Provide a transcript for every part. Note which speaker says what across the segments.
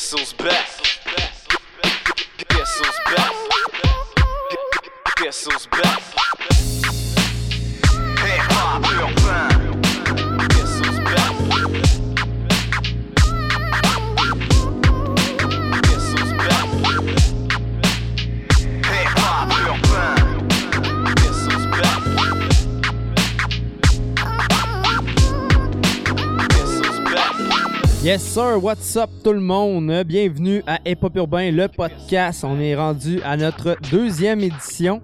Speaker 1: This is best.
Speaker 2: Yes sir, what's up tout le monde? Bienvenue à Hip Hop Urbain, le podcast. On est rendu à notre deuxième édition.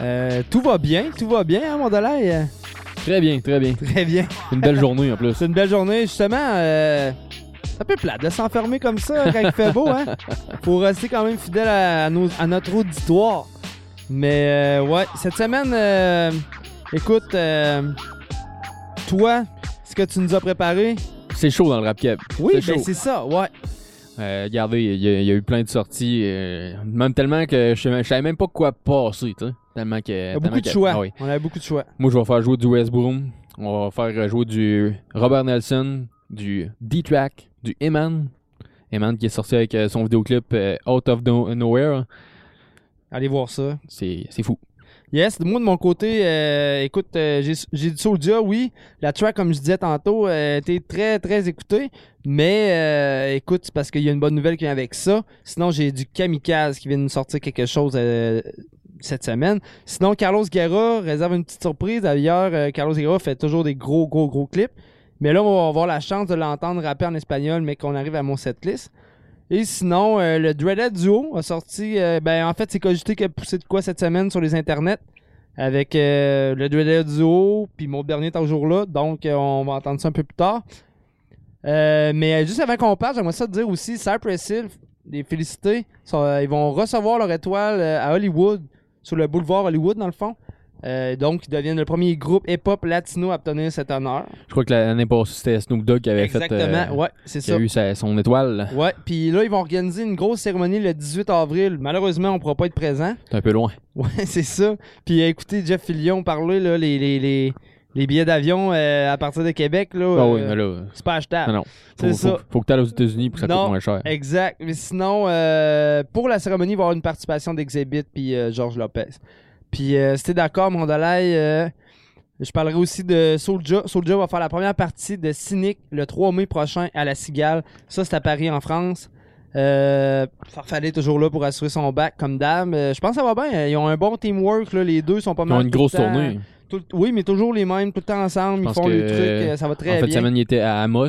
Speaker 2: Euh, tout va bien, tout va bien, hein, mon?
Speaker 3: Très bien, très bien.
Speaker 2: Très bien.
Speaker 3: C'est une belle journée en plus.
Speaker 2: C'est une belle journée, justement. Euh, c'est un peu plate de s'enfermer comme ça quand il fait beau, hein? Faut rester quand même fidèle à, nos- à notre auditoire. Mais euh, ouais, cette semaine, euh, écoute, euh, toi, ce que tu nous as préparé,
Speaker 3: C'est chaud dans le rap cap.
Speaker 2: oui,
Speaker 3: C'est
Speaker 2: ben c'est ça, ouais.
Speaker 3: Euh, regardez, il y, a- il y a eu plein de sorties. euh, même tellement que je savais- je savais même pas quoi passer, tu sais. Tellement que.
Speaker 2: Il y a beaucoup de choix.
Speaker 3: Ah oui.
Speaker 2: On a beaucoup de choix.
Speaker 3: Moi, je vais faire jouer du West Broom. On va faire jouer du Robert Nelson, du D-Track, du Eman. Eman qui est sorti avec euh, son vidéoclip Out of No- Nowhere.
Speaker 2: Allez voir ça.
Speaker 3: C'est c'est fou.
Speaker 2: Yes, moi de mon côté, euh, écoute, euh, j'ai du Soulja, oui. La track, comme je disais tantôt, euh, était très, très écoutée. Mais euh, écoute, parce qu'il y a une bonne nouvelle qui vient avec ça. Sinon, j'ai du Kamikaze qui vient de nous sortir quelque chose cette semaine. Sinon, Carlos Guerra réserve une petite surprise. D'ailleurs, Carlos Guerra fait toujours des gros, gros, gros clips. Mais là, on va avoir la chance de l'entendre rapper en espagnol, mais qu'on arrive à mon setlist. Et sinon, euh, le Dreaded Duo a sorti. euh, ben, en fait, c'est Cogité qui a poussé de quoi cette semaine sur les internets avec euh, le Dreaded Duo, puis mon dernier toujours là. Donc, on va entendre ça un peu plus tard. Mais juste avant qu'on parte, j'aimerais ça te dire aussi Cypress Hill, les féliciter. Ils vont recevoir leur étoile à Hollywood, sur le boulevard Hollywood, dans le fond. Euh, donc, ils deviennent le premier groupe hip-hop latino à obtenir cet honneur.
Speaker 3: Je crois que l'année passée, c'était Snoop Dogg qui avait fait.
Speaker 2: Exactement,
Speaker 3: euh,
Speaker 2: ouais, c'est
Speaker 3: qui
Speaker 2: ça.
Speaker 3: a eu sa- son étoile.
Speaker 2: Ouais, puis là, ils vont organiser une grosse cérémonie le 18 avril. Malheureusement, on pourra pas être présent.
Speaker 3: C'est un peu loin.
Speaker 2: Ouais, c'est ça. Puis euh, écoutez Jeff Fillion parler, là, les, les, les, les billets d'avion euh, à partir de Québec, là,
Speaker 3: Ah oui, mais là.
Speaker 2: c'est pas achetable.
Speaker 3: Non, non.
Speaker 2: C'est
Speaker 3: Faut,
Speaker 2: ça.
Speaker 3: faut, faut que tu ailles aux États-Unis pour que ça
Speaker 2: Non.
Speaker 3: coûte moins cher.
Speaker 2: Exact. Mais sinon, pour la cérémonie, il va y avoir une participation d'Exhibit puis Georges Lopez. Puis euh, si t'es d'accord, mon euh, je parlerai aussi de Soulja. Soulja va faire la première partie de Cynic le 3 mai prochain à la Cigale. Ça, c'est à Paris, en France. Euh, est toujours là pour assurer son bac, comme d'hab. Euh, je pense que ça va bien. Ils ont un bon teamwork. Là. Les deux sont pas
Speaker 3: Ils
Speaker 2: mal.
Speaker 3: ont une grosse
Speaker 2: temps-
Speaker 3: tournée.
Speaker 2: tout- oui, mais toujours les mêmes, tout le temps ensemble. Ils
Speaker 3: pense
Speaker 2: font
Speaker 3: que,
Speaker 2: le truc. euh, Ça va très
Speaker 3: en fait,
Speaker 2: bien.
Speaker 3: semaine, il était à Amos.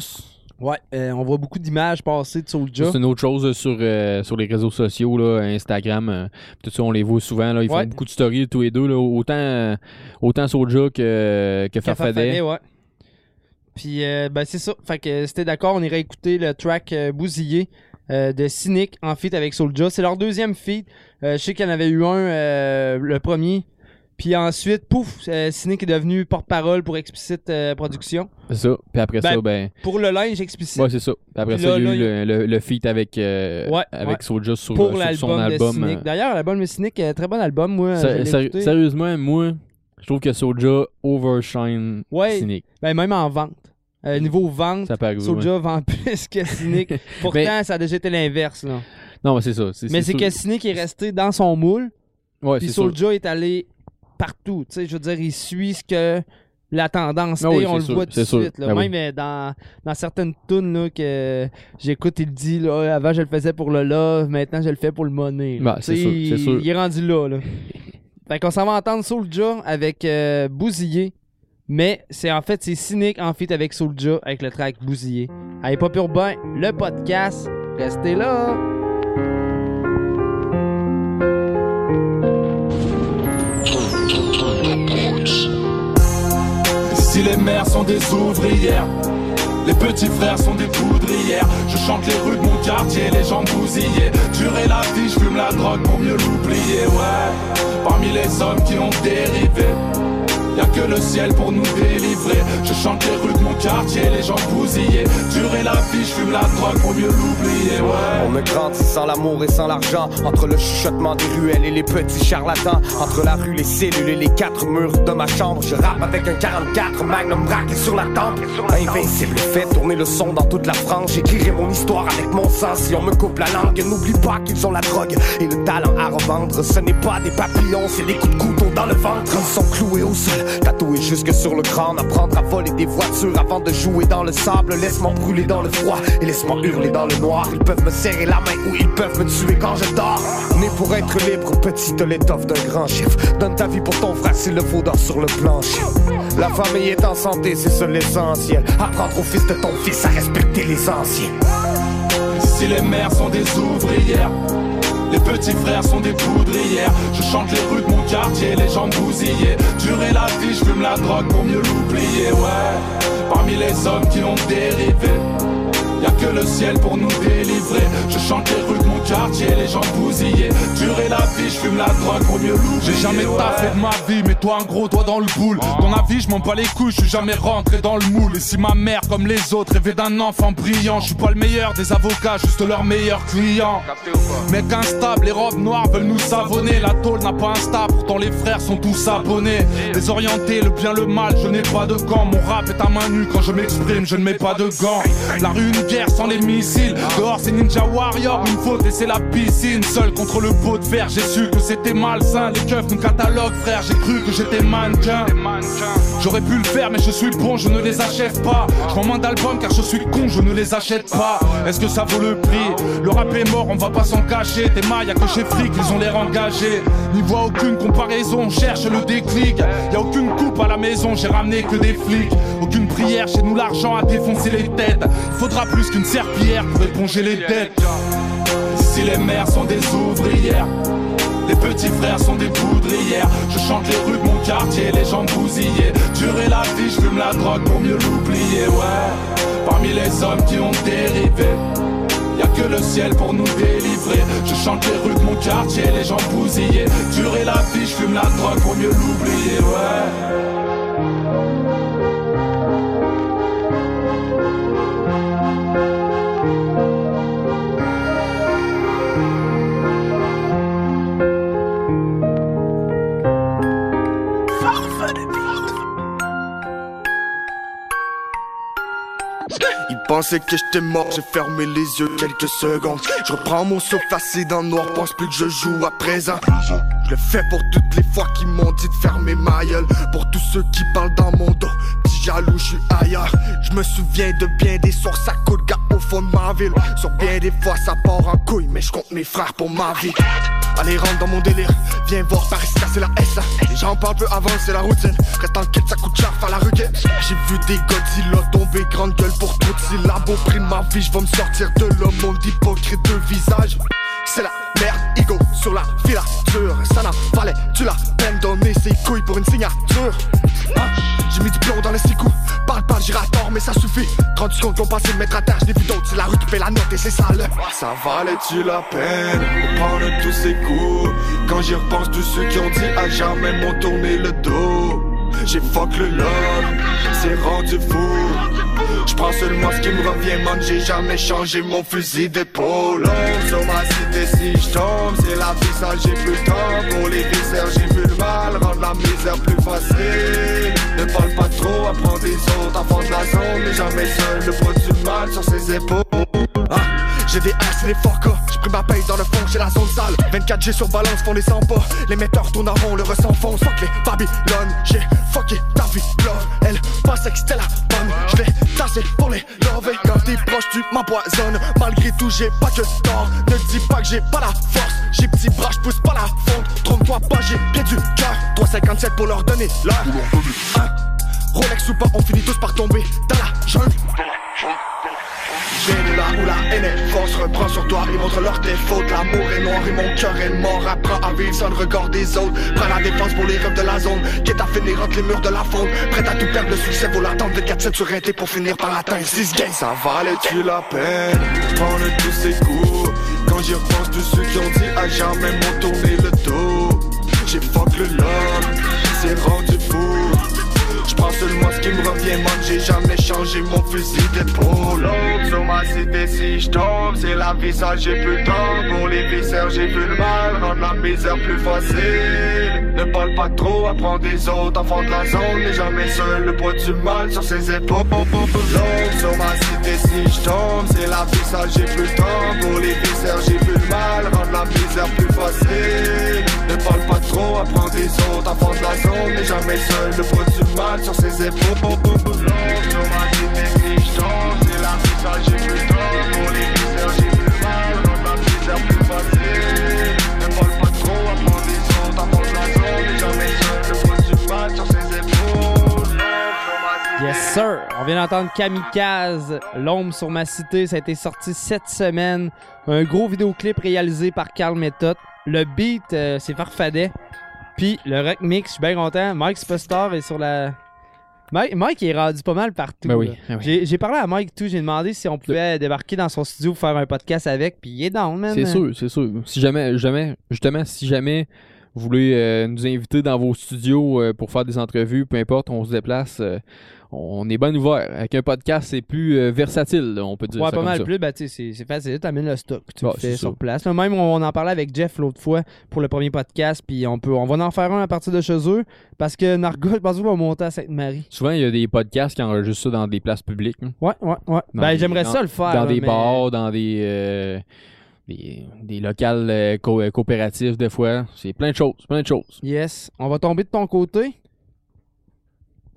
Speaker 2: Ouais, euh, on voit beaucoup d'images passer de Soulja.
Speaker 3: C'est une autre chose euh, sur, euh, sur les réseaux sociaux, là, Instagram. euh, tout ça, on les voit souvent. Là, ils
Speaker 2: Ouais.
Speaker 3: font beaucoup de stories tous les deux. Là, autant, autant Soulja que, que
Speaker 2: Qu'a
Speaker 3: Farfadet.
Speaker 2: Ouais. Puis, euh, ben, c'est ça. Fait que t'es d'accord, on irait écouter le track Bousillé de Cynic en feat avec Soulja. C'est leur deuxième feat. Je sais qu'il y en avait eu un, le premier. Puis ensuite, pouf, euh, Cynic est devenu porte-parole pour Explicit euh, Production.
Speaker 3: C'est ça. Puis après
Speaker 2: Ben,
Speaker 3: ça, ben.
Speaker 2: Pour le linge Explicit.
Speaker 3: Ouais, c'est ça. Puis après
Speaker 2: Puis
Speaker 3: ça, il y a
Speaker 2: là,
Speaker 3: eu le, le, le feat avec, euh,
Speaker 2: Ouais,
Speaker 3: avec
Speaker 2: ouais.
Speaker 3: Soulja sur,
Speaker 2: pour
Speaker 3: sur son
Speaker 2: l'album de
Speaker 3: album.
Speaker 2: Cynic.
Speaker 3: euh,
Speaker 2: D'ailleurs, l'album de Cynic très bon album, moi.
Speaker 3: Sérieusement, moi, je trouve que Soulja overshine
Speaker 2: Ouais.
Speaker 3: Cynic.
Speaker 2: Ben, même en vente. Euh, niveau vente, Soulja vend plus que Cynic. Pourtant,
Speaker 3: Mais-
Speaker 2: ça a déjà été l'inverse, là.
Speaker 3: Non, mais c'est ça.
Speaker 2: Mais c'est que Cynic est resté dans son moule,
Speaker 3: Ouais,
Speaker 2: puis. Soulja est allé partout. Tu sais, je veux dire, il suit ce que la tendance
Speaker 3: Ah
Speaker 2: est,
Speaker 3: oui,
Speaker 2: on
Speaker 3: c'est
Speaker 2: le
Speaker 3: sûr,
Speaker 2: voit tout de suite. là.
Speaker 3: Ah oui.
Speaker 2: Même euh, dans, dans certaines tunes là, que j'écoute, il dit là, avant je le faisais pour le love, maintenant je le fais pour le money.
Speaker 3: Bah, sûr,
Speaker 2: il,
Speaker 3: c'est sûr.
Speaker 2: il est rendu là. là. fait qu'on s'en va entendre Soulja avec euh, Bousillé. Mais c'est en fait c'est Cynic en feat avec Soulja avec le track Bousillé. Allez, Pop Urbain, le podcast. Restez là.
Speaker 4: Les mères sont des ouvrières, les petits frères sont des poudrières. Je chante les rues de mon quartier, les gens bousillés. Durer la vie, je fume la drogue pour mieux l'oublier, ouais. Parmi les hommes qui ont dérivé, Y'a que le ciel pour nous délivrer. Je chante les rues de mon quartier, les gens bousillés. Durer la vie, je fume la drogue pour mieux l'oublier, ouais.
Speaker 5: On me grandit sans l'amour et sans l'argent. Entre le chuchotement des ruelles et les petits charlatans. Entre la rue, les cellules et les quatre murs de ma chambre. Je rappe avec un 44 magnum braqué sur la tempe. Invincible, fait tourner le son dans toute la France. J'écrirai mon histoire avec mon sang si on me coupe la langue. N'oublie pas qu'ils ont la drogue et le talent à revendre. Ce n'est pas des papillons, c'est des coups de couteau dans le ventre. Ils sont cloués au sol, tatoués jusque sur le crâne. Apprendre à voler des voitures avant de jouer dans le sable. Laisse-moi brûler dans le froid et laisse-moi hurler dans le noir. Ils peuvent me serrer la main ou ils peuvent me tuer quand je dors. Né pour être libre, petite l'étoffe d'un grand chef. Donne ta vie pour ton frère s'il le faut, dors sur le plancher. La famille est en santé, c'est ça l'essentiel. Apprendre au fils de ton fils à respecter les anciens.
Speaker 4: Si les mères sont des ouvrières, petits frères sont des poudrières. Je chante les rues de mon quartier, les gens bousillés. Durer la vie, je fume la drogue pour mieux l'oublier, ouais. Parmi les hommes qui ont dérivé. Y'a que le ciel pour nous délivrer. Je chante les rues de mon quartier, les gens bousillés. Durer la vie, je fume la drogue pour mieux l'oublier.
Speaker 6: J'ai jamais
Speaker 4: ouais.
Speaker 6: taffé de ma vie, mais toi un gros doigt dans le boule. Ton avis, je m'en bats les couilles, je suis jamais rentré dans le moule. Et si ma mère, comme les autres, rêvait d'un enfant brillant, je suis pas le meilleur des avocats, juste leur meilleur client. Mec instable, les robes noires veulent nous savonner. La tôle n'a pas insta, pourtant les frères sont tous abonnés. Désorienté, le bien, le mal, je n'ai pas de gants. Mon rap est à main nue quand je m'exprime, je ne mets pas de gants. La rue, une sans les missiles. Dehors, c'est Ninja Warrior, une faute et c'est la piscine. Seul contre le pot de fer, j'ai su que c'était malsain. Les keufs nous cataloguent, frère, j'ai cru que j'étais mannequin. J'aurais pu le faire, mais je suis bon, je ne les achète pas. Je vends moins d'albums car je suis con, je ne les achète pas. Est-ce que ça vaut le prix? Le rap est mort, on va pas s'en cacher. Tes mailles, y'a que chez Fric, ils ont l'air engagés. N'y voit aucune comparaison, on cherche le déclic. Y a aucune coupe à la maison, j'ai ramené que des flics. Aucune prière, chez nous l'argent a défoncé les têtes. Faudra plus qu'une serpillière pour éponger les dettes.
Speaker 4: Si les mères sont des ouvrières, les petits frères sont des poudrières. Je chante les rues de mon quartier, les gens bousillés. Durer la vie, je fume la drogue pour mieux l'oublier, ouais. Parmi les hommes qui ont dérivé. Y'a que le ciel pour nous délivrer. Je chante les rues de mon quartier, les gens bousillés. Durer la vie, je fume la drogue pour mieux l'oublier, ouais.
Speaker 7: Ils pensaient que j'étais mort, j'ai fermé les yeux quelques secondes. Je reprends mon souffle assis dans le noir, pense plus que je joue à présent. Je le fais pour toutes les fois qu'ils m'ont dit de fermer ma gueule. Pour tous ceux qui parlent dans mon dos, petit jaloux, je suis ailleurs. Je me souviens de bien des à coups de gars au fond de ma ville. Sur bien des fois ça part en couille, mais je compte mes frères pour ma vie. Allez, rentre dans mon délire. Viens voir Paris se casser la S. Les gens parlent peu avant, c'est la routine. Reste en quête, ça coûte cher, à la requête. J'ai vu des Godzilla tomber grande gueule pour trop de syllabes. Au prix de ma vie, je vais me sortir de l'homme, monde hypocrite de visage. C'est la merde, ego sur la filature. Ça n'a fallait, tu l'as peine donné ses couilles pour une signature. Hein? J'ai mis du plomb dans les six coups. Parle pas, j'irai à tort, mais ça suffit. 30 secondes qu'on passe de mettre à terre, j'ai vu d'autres. C'est la rue qui la note et c'est ça le.
Speaker 8: Ça valait-tu la peine? De prendre tous ces coups Quand j'y repense, tous ceux qui ont dit à jamais m'ont tourné le dos J'ai fuck le love, c'est rendu fou Je prends seulement ce qui me revient, man, j'ai jamais changé mon fusil d'épaule si je tombe, c'est la vie, ça j'ai plus le temps. Pour les viscères, j'ai vu le mal, rendre la misère plus facile. Ne parle pas trop, apprends des autres, avant de la zone Mais jamais seul, le poids du mal sur ses épaules.
Speaker 7: Ah, j'ai des S et des forcas. J'ai pris ma paye dans le fond, j'ai la zone sale. 24G sur balance, font les 100 pas. Les metteurs tournent en rond, le ressent fonce. Fuck les Babylone, j'ai fucké ta vie, love. Elle pensait que c'était la bonne. Je vais tasser pour les lover. Quand t'es proche, tu m'empoisonnes. Malgré tout, j'ai pas que tort. Ne dis pas que j'ai pas la force. J'ai petit bras, j'pousse pas la fonte. Trompe-toi pas, j'ai bien du cœur. 357 pour leur donner l'heure. Hein? Rolex ou pas, on finit tous par tomber dans la jungle. J'ai de là où la haine est force reprend sur toi Ils montrent leurs défauts L'amour est noir et mon cœur est mort Apprends à vivre sans le regard des autres. Prends la défense pour les rêves de la zone Quitte à finir entre les murs de la faune. Prête à tout perdre, le succès vaut l'attente 24-7 sur un pour finir par l'atteindre 6 gains.
Speaker 8: Ça valait-tu la peine prendre tous ces coups? Quand j'y repense, tous ceux qui ont dit à jamais m'ont tourné le dos. J'ai fuck le love,
Speaker 7: c'est rendu fou. Je prends seulement ce qui me revient, man, j'ai jamais changé mon fusil d'épaule. L'homme sur ma cité, si je tombe, c'est la vie, ça j'ai plus le temps. Pour les viscères, j'ai vu le mal, rendre la misère plus facile. Ne parle pas trop, apprends des autres, enfants de la zone, n'est jamais seul, le poids du mal sur ses épaules. L'homme sur ma cité, si je tombe, c'est la vie, ça j'ai plus le temps. Pour les viscères, j'ai vu le mal, rendre la misère plus facile. Ne parle pas trop, apprends des autres, de la zone, n'est jamais seul, le poids du mal sur ses épaules. L'homme sur ma cité, si je tombe, c'est la vie, ça j'ai plus temps. Pour les viscères, j'ai le mal, rendre la misère plus facile. Ne parle pas trop, apprends des autres, de la zone, n'est jamais seul, le poids du mal sur ses épaules. Ma.
Speaker 2: Yes, sir. On vient d'entendre Kamikaze, L'ombre sur ma cité. Ça a été sorti cette semaine. Un gros vidéoclip réalisé par Carl Method. Le beat, euh, c'est Farfadet. Puis le rock mix, je suis bien content. Mike Superstar est sur la. Mike, Mike est rendu pas mal partout.
Speaker 3: Ben oui, ben oui.
Speaker 2: J'ai parlé à Mike tout. J'ai demandé si on pouvait débarquer dans son studio faire un podcast avec. Puis il est down, man.
Speaker 3: C'est sûr, c'est sûr. Si jamais, jamais, justement, si jamais vous voulez euh, nous inviter dans vos studios euh, pour faire des entrevues, peu importe, on se déplace, euh, on est bien ouvert. Avec un podcast, c'est plus euh, versatile, là, on peut dire
Speaker 2: Ouais,
Speaker 3: ça
Speaker 2: pas
Speaker 3: comme
Speaker 2: mal
Speaker 3: ça.
Speaker 2: plus. Ben, tu sais, c'est- facile. T'amènes le stock. Tu le fais sur
Speaker 3: ça.
Speaker 2: place. Là, même, on en parlait avec Jeff l'autre fois pour le premier podcast. Puis on, peut, on va en faire un à partir de chez eux. Parce que Nargot, je pense qu'on va monter à Sainte-Marie.
Speaker 3: Souvent, il y a des podcasts qui enregistrent ça dans des places publiques. hein.
Speaker 2: Ouais, ouais, ouais.
Speaker 3: Dans
Speaker 2: Ben, j'aimerais ça le faire.
Speaker 3: dans
Speaker 2: là,
Speaker 3: des
Speaker 2: mais-
Speaker 3: bars, dans des, euh, des, des locales euh, co- euh, coopératifs, des fois. C'est plein de choses, plein de choses.
Speaker 2: Yes. On va tomber de ton côté.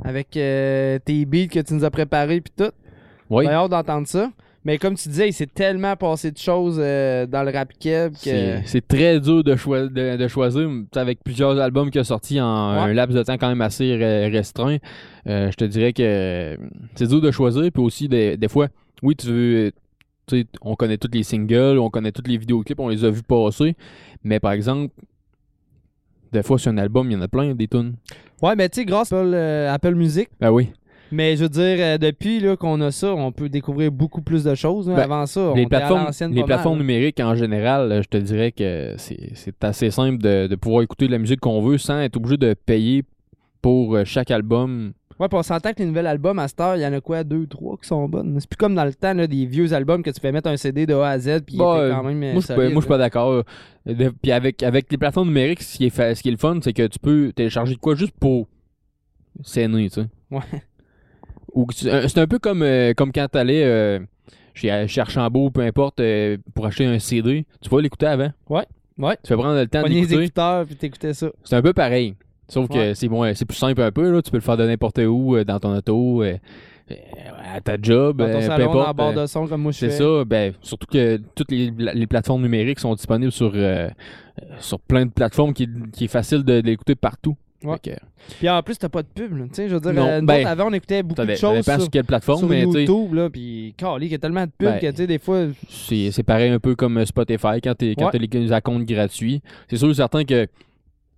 Speaker 2: Avec euh, tes beats que tu nous as préparés. Puis tout.
Speaker 3: Oui,
Speaker 2: J'ai hâte d'entendre ça. Mais comme tu disais, il s'est tellement passé de choses euh, dans le rap keb que.
Speaker 3: c'est très dur de, choi- de, de choisir. Avec plusieurs albums qui ont sorti en
Speaker 2: Ouais.
Speaker 3: un laps de temps quand même assez re- restreint, euh, je te dirais que c'est dur de choisir. Puis aussi, des, des fois, oui, tu veux. tu sais, on connaît tous les singles, on connaît tous les vidéoclips, on les a vus passer. Mais par exemple, des fois, sur un album, il y en a plein, des tunes.
Speaker 2: Ouais, mais tu sais, grâce à Apple, euh, Apple Music.
Speaker 3: Ben oui.
Speaker 2: Mais je veux dire, euh, depuis là, qu'on a ça, on peut découvrir beaucoup plus de choses.
Speaker 3: Ben,
Speaker 2: Avant ça, on
Speaker 3: les
Speaker 2: était à
Speaker 3: plateformes, les
Speaker 2: pas
Speaker 3: plateformes
Speaker 2: mal.
Speaker 3: numériques en général, euh, je te dirais que c'est c'est assez simple de, de pouvoir écouter de la musique qu'on veut sans être obligé de payer pour chaque album.
Speaker 2: Ouais, puis on s'entend que les nouveaux albums à cette heure, il y en a quoi, deux, trois qui sont bonnes? C'est plus comme dans le temps là, des vieux albums que tu fais mettre un CD de A à Z, puis il
Speaker 3: Bah,
Speaker 2: était quand même. euh,
Speaker 3: moi, je suis pas-
Speaker 2: solide,
Speaker 3: moi, je suis pas d'accord. Euh, Puis avec, avec les plateformes numériques, ce qui est, fa- ce qui est le fun, c'est que tu peux télécharger de quoi juste pour scéner, tu sais.
Speaker 2: Ouais.
Speaker 3: Ou euh, C'est un peu comme, euh, comme quand t'allais euh, chez, chez Archambault, peu importe, euh, pour acheter un CD. Tu vas l'écouter avant.
Speaker 2: Ouais, ouais.
Speaker 3: Tu fais prendre le temps
Speaker 2: Pogner les
Speaker 3: d'écouter.
Speaker 2: écouteurs, puis t'écoutais ça.
Speaker 3: C'est un peu pareil. Sauf
Speaker 2: Ouais.
Speaker 3: que c'est bon, c'est plus simple un peu. Là. Tu peux le faire de n'importe où, euh, dans ton auto, euh, euh, à ta job,
Speaker 2: Dans ton
Speaker 3: peu
Speaker 2: salon, dans la
Speaker 3: importe.
Speaker 2: barre de son, comme moi je
Speaker 3: c'est ça. Ben, surtout que toutes les, les plateformes numériques sont disponibles sur, euh, sur plein de plateformes qui, qui est facile de, de l'écouter partout.
Speaker 2: Ouais.
Speaker 3: Fait que,
Speaker 2: Puis en plus, t'as pas de pub, là. Je veux dire,
Speaker 3: Non, ben,
Speaker 2: avant, on écoutait beaucoup de choses sur,
Speaker 3: sur quelle plateforme,
Speaker 2: sur
Speaker 3: mais
Speaker 2: YouTube, là, puis il y a tellement de pubs
Speaker 3: Ben,
Speaker 2: que, tu sais, des fois,
Speaker 3: c'est pareil un peu comme Spotify quand tu
Speaker 2: Ouais.
Speaker 3: as les, les comptes gratuits. C'est sûr et certain que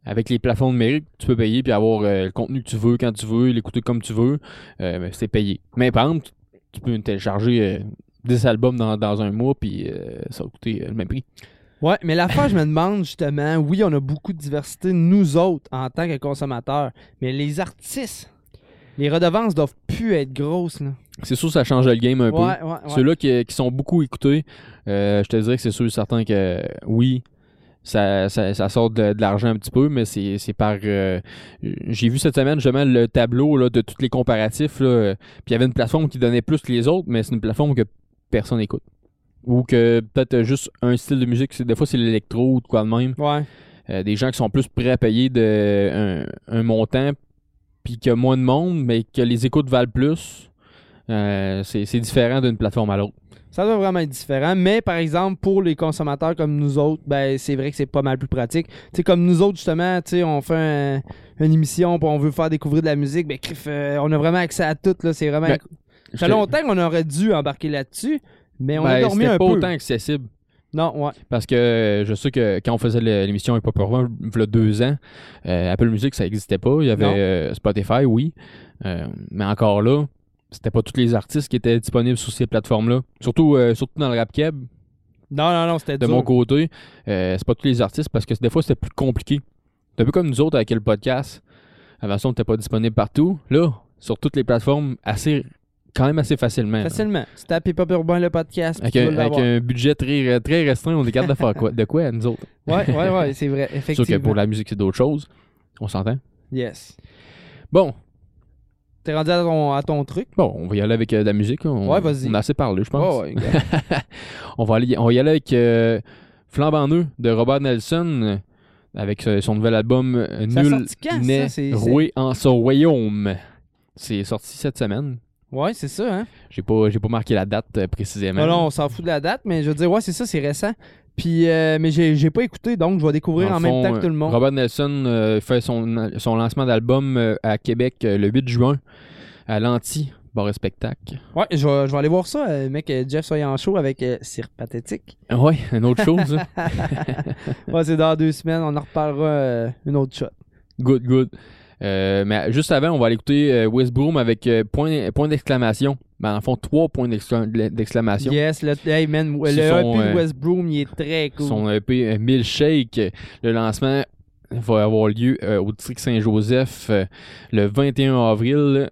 Speaker 3: avec les plateformes numériques, tu peux payer puis avoir euh, le contenu que tu veux quand tu veux, l'écouter comme tu veux. Euh, c'est payé. Mais par exemple, tu peux télécharger euh, 10 albums dans, dans un mois puis euh, ça va coûter euh, le même prix.
Speaker 2: Ouais, mais la fois, je me demande justement, oui, on a beaucoup de diversité, nous autres, en tant que consommateurs, mais les artistes, les redevances doivent plus être grosses, là.
Speaker 3: C'est sûr ça change le game un peu.
Speaker 2: Ouais, ouais, ouais.
Speaker 3: Ceux-là qui, qui sont beaucoup écoutés, euh, je te dirais que c'est sûr et certain que oui, ça, ça, ça sort de, de l'argent un petit peu, mais c'est par. euh, J'ai vu cette semaine justement le tableau là, de tous les comparatifs. là, Puis il y avait une plateforme qui donnait plus que les autres, mais c'est une plateforme que personne n'écoute. Ou que peut-être juste un style de musique, des fois c'est l'électro ou de quoi de même.
Speaker 2: Ouais.
Speaker 3: Euh, des gens qui sont plus prêts à payer de, un, un montant, puis qu'il y a moins de monde, mais que les écoutes valent plus. Euh, c'est différent d'une plateforme à l'autre.
Speaker 2: Ça doit vraiment être différent. Mais par exemple, pour les consommateurs comme nous autres, ben c'est vrai que c'est pas mal plus pratique. Sais, comme nous autres, justement, on fait un- une émission puis on veut faire découvrir de la musique, ben crif, euh, on a vraiment accès à tout, là. C'est vraiment.
Speaker 3: Ben,
Speaker 2: ça fait longtemps qu'on aurait dû embarquer là-dessus, mais on a
Speaker 3: Ben,
Speaker 2: dormi un
Speaker 3: pas
Speaker 2: peu.
Speaker 3: autant accessible.
Speaker 2: Non, ouais.
Speaker 3: Parce que je sais que quand on faisait l'émission Hip Hop Urbain, il y a deux ans, euh, Apple Music, ça n'existait pas. Il y avait euh, Spotify, oui. Euh, mais encore là, c'était pas tous les artistes qui étaient disponibles sur ces plateformes-là. Surtout, euh, surtout dans le rap keb,
Speaker 2: Non, non, non, c'était
Speaker 3: de
Speaker 2: dur.
Speaker 3: mon côté. euh, c'est pas tous les artistes parce que des fois, c'était plus compliqué. C'est un peu comme nous autres avec le podcast. La version n'était pas disponible partout. Là, sur toutes les plateformes, assez quand même assez facilement. là.
Speaker 2: Facilement. Tu tapes Hip Hop Urbain le podcast.
Speaker 3: Avec,
Speaker 2: tu
Speaker 3: un, avec un budget très, très restreint, on est capable de faire quoi? De quoi, nous autres?
Speaker 2: Ouais, ouais, ouais, c'est vrai.
Speaker 3: C'est sûr
Speaker 2: Effectivement.
Speaker 3: que pour la musique, c'est d'autres choses. On s'entend?
Speaker 2: Yes.
Speaker 3: Bon,
Speaker 2: T'es rendu à ton, à ton truc?
Speaker 3: bon, on va y aller avec euh, de la musique. On,
Speaker 2: Ouais, vas-y.
Speaker 3: On a assez parlé, je pense.
Speaker 2: Ouais,
Speaker 3: on, va aller, on va y aller avec euh, Flambant Nœud de Robert Nelson avec euh, son nouvel album euh, Nul n'est roué en son royaume. C'est sorti cette semaine.
Speaker 2: Ouais, c'est ça, hein?
Speaker 3: J'ai pas, j'ai pas marqué la date précisément.
Speaker 2: Non, non, on s'en fout de la date, mais je veux dire, ouais, c'est ça, c'est récent. Puis, euh, mais j'ai j'ai pas écouté, donc je vais découvrir
Speaker 3: Dans
Speaker 2: en même temps que tout le monde.
Speaker 3: Robert Nelson euh, fait son, son lancement d'album euh, à Québec le 8 juin à l'Anti, bar et spectacle.
Speaker 2: Ouais, je vais, je vais aller voir ça, mec, Jeff Soyant Show avec Cirque Pathétique.
Speaker 3: Ouais, une autre chose. hein.
Speaker 2: Ouais, c'est dans deux semaines, on en reparlera une autre shot.
Speaker 3: good, good. Euh, mais juste avant, on va aller écouter euh, West Broom avec euh, point, point d'exclamation. Ben, en fond, trois points d'excla- d'exclamation.
Speaker 2: Yes, le, hey man, le
Speaker 3: C'est
Speaker 2: EP
Speaker 3: son,
Speaker 2: de
Speaker 3: euh,
Speaker 2: West Broom, il est très cool.
Speaker 3: Son EP Milkshake. Le lancement va avoir lieu au district Saint-Joseph le 21 avril.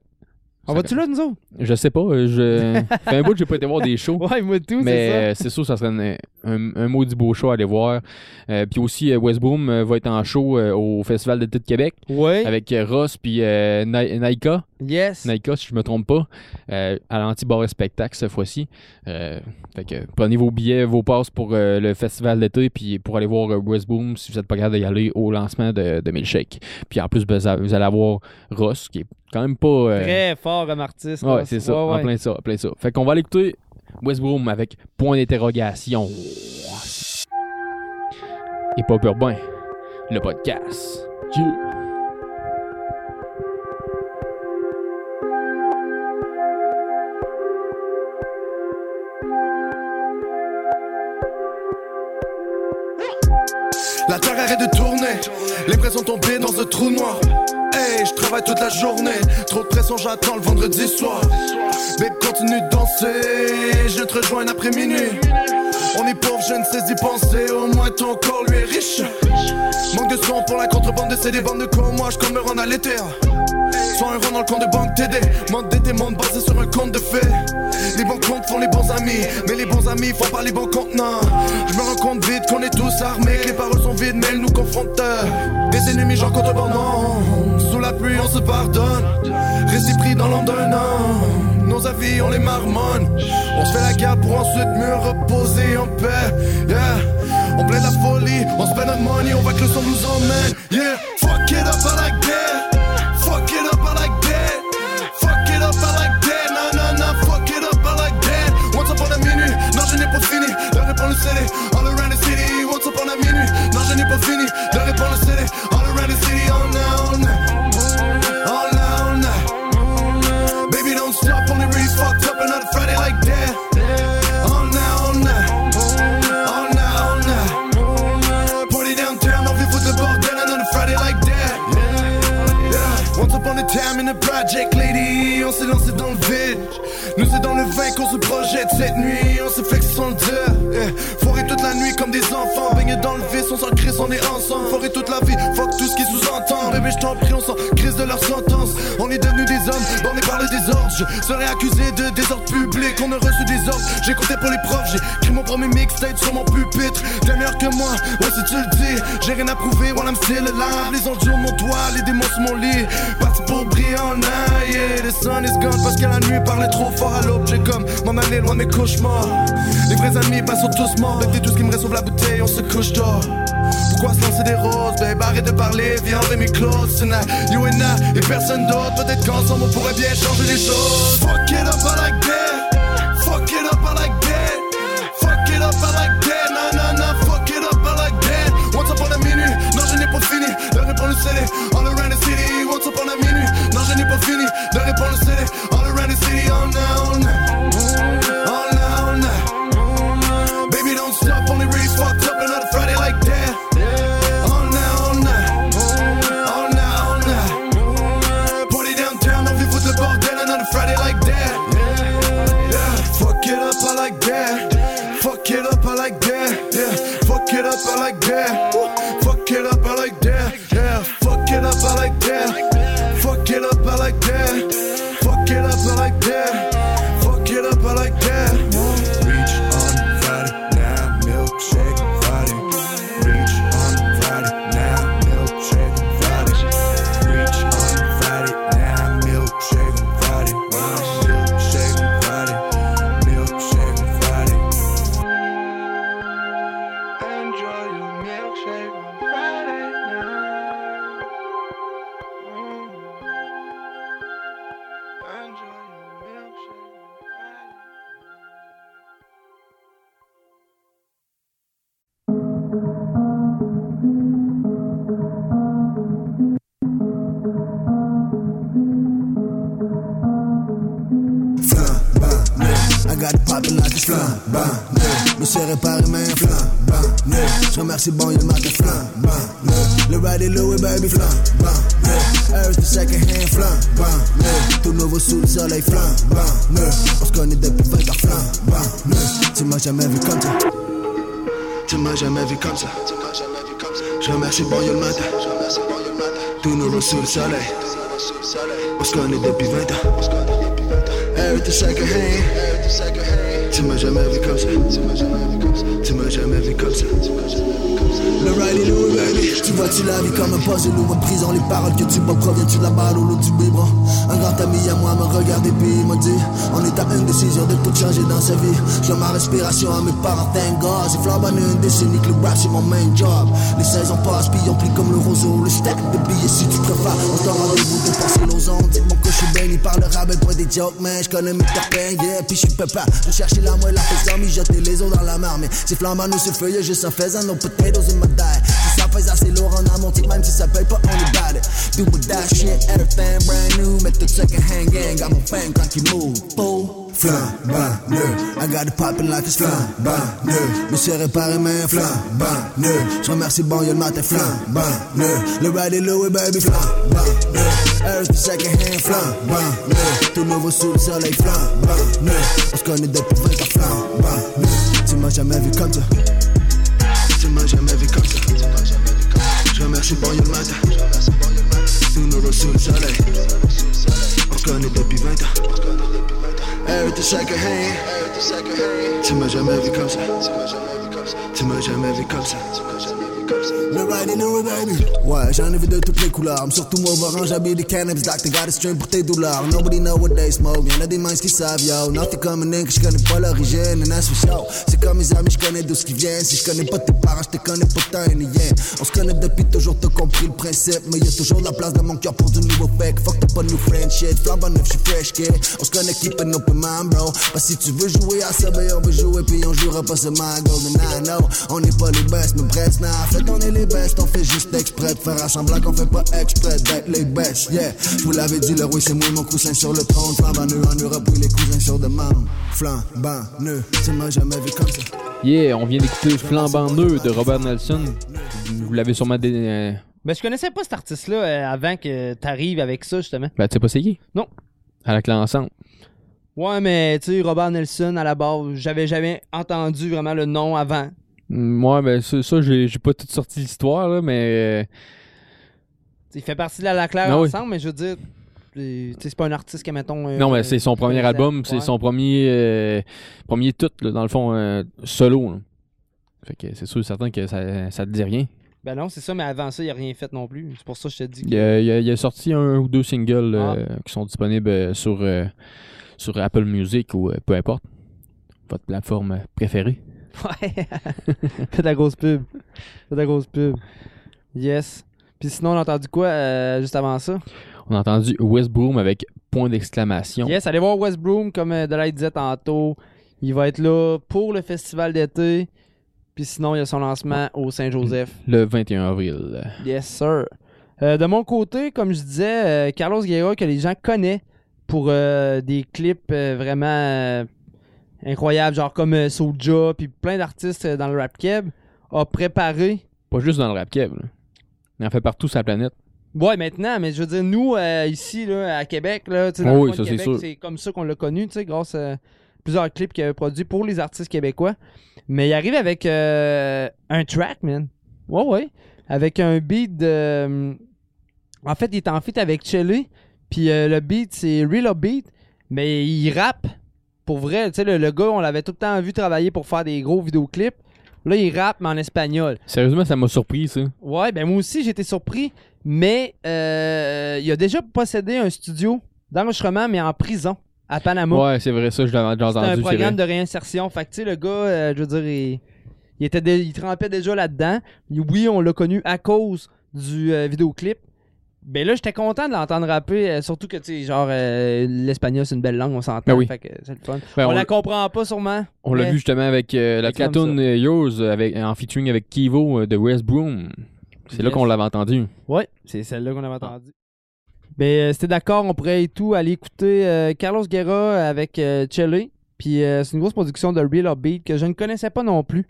Speaker 2: On va-tu là, nous autres?
Speaker 3: Je sais pas. euh, Je... Fait un bout que j'ai pas été voir des shows.
Speaker 2: Ouais, moi tout, c'est
Speaker 3: Mais
Speaker 2: ça.
Speaker 3: euh, c'est sûr, ça serait un, un, un maudit beau show à aller voir. Euh, puis aussi, West Broom euh, va être en show au Festival d'été de Québec
Speaker 2: Ouais,
Speaker 3: avec Ross puis euh, Naika.
Speaker 2: yes.
Speaker 3: Naika, si je me trompe pas, euh, à l'anti-bar et spectacle cette fois-ci. Fait que prenez vos billets, vos passes pour le festival d'été, puis pour aller voir euh, West Boom si vous êtes pas capable d'y aller au lancement de, de Milkshake. Puis en plus, vous allez avoir Ross, qui est quand même pas.
Speaker 2: Très fort comme artiste.
Speaker 3: ouais, c'est ça,
Speaker 2: Ouais,
Speaker 3: en plein ça, en plein ça. Fait qu'on va aller écouter West Broom avec point d'interrogation. Et pas urbain, le podcast. Yeah.
Speaker 8: La terre arrête de tourner, les pressions tombées dans un trou noir. Hey, je travaille toute la journée, trop de pression, j'attends le vendredi soir. Mais continue de danser, je te rejoins après minuit. On est pauvre, je ne sais y penser, au moins ton corps lui est riche. Manque de son pour la contrebande de CD, bandes de comme moi, je me rendre à l'éther. Soit un rond dans le compte de banque TD, monde d'été, monde basé sur un compte de fait. Les bons comptes font les bons amis, mais les bons amis font pas les bons contenants. Je me rends compte vite qu'on est tous armés, les paroles sont vides, mais elles nous confrontent. Des ennemis, j'en contrebandant. On se pardonne. Récit pris dans l'ombre d'un. Nos avis, on les marmonne. On fait la guerre pour ensuite mieux reposer en paix. Yeah. On plaît la folie, on se fait notre money, on va que le son nous emmène. Yeah. Fuck it up, that. Project, lady, on s'est lancé dans le vide. Nous c'est dans le vin qu'on se projette cette nuit, on se flexe sans le dire. Yeah. Foirer toute la nuit comme des enfants, baigner dans le vice, on s'en on est ensemble. Foirer toute la vie, fuck tout ce qui sous-entend. Bébé, je t'en prie, on s'en crise de leur sentence. On est devenus Je serais accusé de désordre public, on a reçu des ordres. J'ai compté pour les profs, j'ai écrit mon premier mixtape sur mon pupitre. T'es meilleur que moi, ouais, si tu le dis. J'ai rien à prouver, while I'm still alive. Les anges mon doigt, les démons sur mon lit. Parti pour briller en aïe, yeah. The sun is gone parce que la nuit parlait trop fort à l'aube. J'ai comme m'en aller loin mes cauchemars. Les vrais amis, sont tous morts. Bébé, tout ce qui me reste la bouteille, on se couche dehors. Se lancer des roses, babe? Arrête de parler, viens, mes close tonight. You and I, et personne d'autre. Peut-être qu'ensemble on pourrait bien changer les choses. Fuck it up, I like that.
Speaker 9: Flambant. Me serré par les mains flambant. Je remercie bon, il matin flambant. Le Roddy Louis, baby flambant. Everything second hand flambant. Tout nouveau sous le soleil flambant. On se connaît depuis 20 ans flambant. Tu m'as jamais vu comme ça. Tu m'as jamais vu comme ça. Je remercie bon, il matin. Tout nouveau sous le soleil. On se connaît depuis 20 ans. Everything second hand. Tu m'as jamais vu comme ça. Tu m'as jamais vu comme ça. Le Riley Louis, baby. Tu vois-tu la vie comme un puzzle ou une prison? Les paroles que tu bois proviennent-tu la balle ou l'eau du biberon? Un grand ami à moi me regarde et puis il m'a dit On est à une de tout changer dans sa vie. Je ma respiration à mes parents, thank God. J'ai flambé une décennie que le rap c'est mon main job. Les saisons passent, puis on plie comme le roseau. Des jokes, man. Je connais mes terpènes, yeah, puis je suis pépère. Je cherchais la moelle, la fesse mis jeter les os dans la mer. Mais c'est flambant, nous, c'est feuillé, juste un faisant, nos potatoes in my die. Si ça fait assez lourd en amont, même si ça paye pas, on est bad. Do with that shit, everything brand new. Met the second hand gang, got my fame quand il move. Fool. Flambant, I got it poppin' like it's flambant, Me serré par les mains, flambant, Je remercie bon, y'a le matin, flambant, Le Roddy Louis, baby, flambant, Everything second hand, flambant, Tout nouveau sous le soleil, flambant, On se connaît depuis 20 ans, flambant, Tu m'as jamais vu comme ça. Tu m'as jamais vu comme ça. Je remercie bon, y'a matin. Tout nouveau sous le soleil. On se connaît depuis 20 ans. Everything second hand. Tu m'as jamais vu comme ça. Tu m'as jamais vu comme ça. Le riding Louis, baby. Ouais, j'en ai vu de toutes les couleurs. Surtout moi, orange, j'habille des cannabis. Doctor got a string pour tes douleurs. Nobody know what they smoke. Y'en a des minds qui savent, yo. Nothing coming in, que j'connais pas l'origine. And that's for sure. C'est comme mes amis, j'connais d'où ce qui vient. Si j'connais pas tes parents, j'te connais pas ta yeah. On se connaît depuis toujours, t'as compris le principe. Mais y'a toujours de la place dans mon cœur pour du nouveau fake. Fuck, t'as pas de new friend shit. Flambe en neuf, j'suis fresh, kid. On se connaît, keep an open mind, bro. Parce si tu veux jouer à ça, ben on veut jouer, puis on jouera pas seulement à Golden I know. On n'est pas les best, mais bref, nah. Fait, on est les best, on fait juste exprès de faire semblant qu'on fait pas exprès d'être les best, yeah. Je vous l'avais dit, le roi c'est moi, mon coussin sur le trône. Flambant nœud en Europe, oui, les cousins sur demande. Flambant nœud, tu m'as jamais vu comme ça.
Speaker 3: Yeah, on vient d'écouter Flambant Nœud de Robert Nelson. Vous l'avez sûrement. Dé... euh,
Speaker 2: Ben, je connaissais pas cet artiste-là euh, avant que t'arrives avec ça, justement.
Speaker 3: Ben, tu sais pas c'est qui?
Speaker 2: Non.
Speaker 3: Avec l'ensemble.
Speaker 2: Ouais, mais tu sais, Robert Nelson, à la base, j'avais jamais entendu vraiment le nom avant.
Speaker 3: Moi, ben, ça, ça, j'ai pas tout sorti l'histoire, là, mais.
Speaker 2: T'sais, il fait partie de la La Claire
Speaker 3: Ah oui.
Speaker 2: ensemble, mais je veux dire, euh, c'est pas un artiste que, mettons. euh,
Speaker 3: Non, mais c'est son premier album, c'est son premier euh, premier tout, là, dans le fond, euh, solo. là. Fait que c'est sûr et certain que ça, ça te dit rien.
Speaker 2: Ben non, c'est ça, mais avant ça, il a rien fait non plus. C'est pour ça que je te dis. que-
Speaker 3: Il a, il a- il a sorti un ou deux singles
Speaker 2: Ah.
Speaker 3: euh, qui sont disponibles euh, sur, euh, sur Apple Music ou euh, peu importe. Votre plateforme euh, préférée.
Speaker 2: Ouais. Fais de la grosse pub. Fais de la grosse pub. Yes. Puis sinon, on a entendu quoi euh, juste avant ça?
Speaker 3: On a entendu West Broom avec point d'exclamation.
Speaker 2: Yes, allez voir West Broom, comme euh, Delight disait tantôt. Il va être là pour le festival d'été. Puis sinon, il y a son lancement au Saint-Joseph.
Speaker 3: Le 21 avril.
Speaker 2: Yes, sir. Euh, de mon côté, comme je disais, euh, Carlos Guerra, que les gens connaissent pour euh, des clips euh, vraiment incroyables, genre comme euh, Soulja, puis plein d'artistes euh, dans le rap keb, a préparé.
Speaker 3: Pas juste dans le rap kev. là. Il en fait partout sur la planète.
Speaker 2: Ouais, maintenant, mais je veux dire, nous, euh, ici, là, à Québec, là, tu sais, dans
Speaker 3: Oh
Speaker 2: le
Speaker 3: oui, ça,
Speaker 2: Québec, c'est comme ça qu'on l'a connu, tu sais, grâce à plusieurs clips qu'il avait produits pour les artistes québécois. Mais il arrive avec euh, un track, man. Ouais, ouais. Avec un beat de. En fait, il est en feat avec Chelly. Puis euh, le beat, c'est Real Beat. Mais il rappe. Pour vrai, tu sais, le, le gars, on l'avait tout le temps vu travailler pour faire des gros vidéoclips. Là, il rappe, mais en espagnol.
Speaker 3: Sérieusement, ça m'a surpris, ça.
Speaker 2: Ouais, ben moi aussi, j'étais surpris. Mais euh, il a déjà possédé un studio d'enregistrement, mais en prison, à Panama.
Speaker 3: Ouais, c'est vrai, ça, je l'avais déjà entendu.
Speaker 2: un
Speaker 3: c'est
Speaker 2: programme
Speaker 3: vrai.
Speaker 2: de réinsertion. Fait que, tu sais, le gars, euh, je veux dire, il, il était il trempait déjà là-dedans. Oui, on l'a connu à cause du euh, vidéoclip. Ben là, j'étais content de l'entendre rapper, euh, surtout que, tu sais, genre, euh, l'espagnol, c'est une belle langue, on s'entend.
Speaker 3: Ben oui.
Speaker 2: Fait que c'est le fun.
Speaker 3: Ben,
Speaker 2: on,
Speaker 3: on
Speaker 2: la comprend pas sûrement.
Speaker 3: On l'a vu justement avec euh, la euh, Yours avec, en featuring avec Kivo de West Broom. C'est là qu'on l'avait entendu.
Speaker 2: Ouais, c'est celle-là qu'on avait entendu. Ben, c'était d'accord, on pourrait et tout aller écouter Carlos Guerra avec Chele. Puis euh, c'est une grosse production de Real Upbeat que je ne connaissais pas non plus.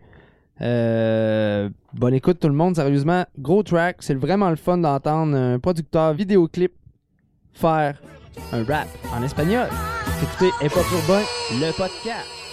Speaker 2: Euh, bonne écoute tout le monde, sérieusement. Gros track, c'est vraiment le fun d'entendre un producteur vidéoclip faire un rap en espagnol. Écoutez Hip Hop Urbain, le podcast.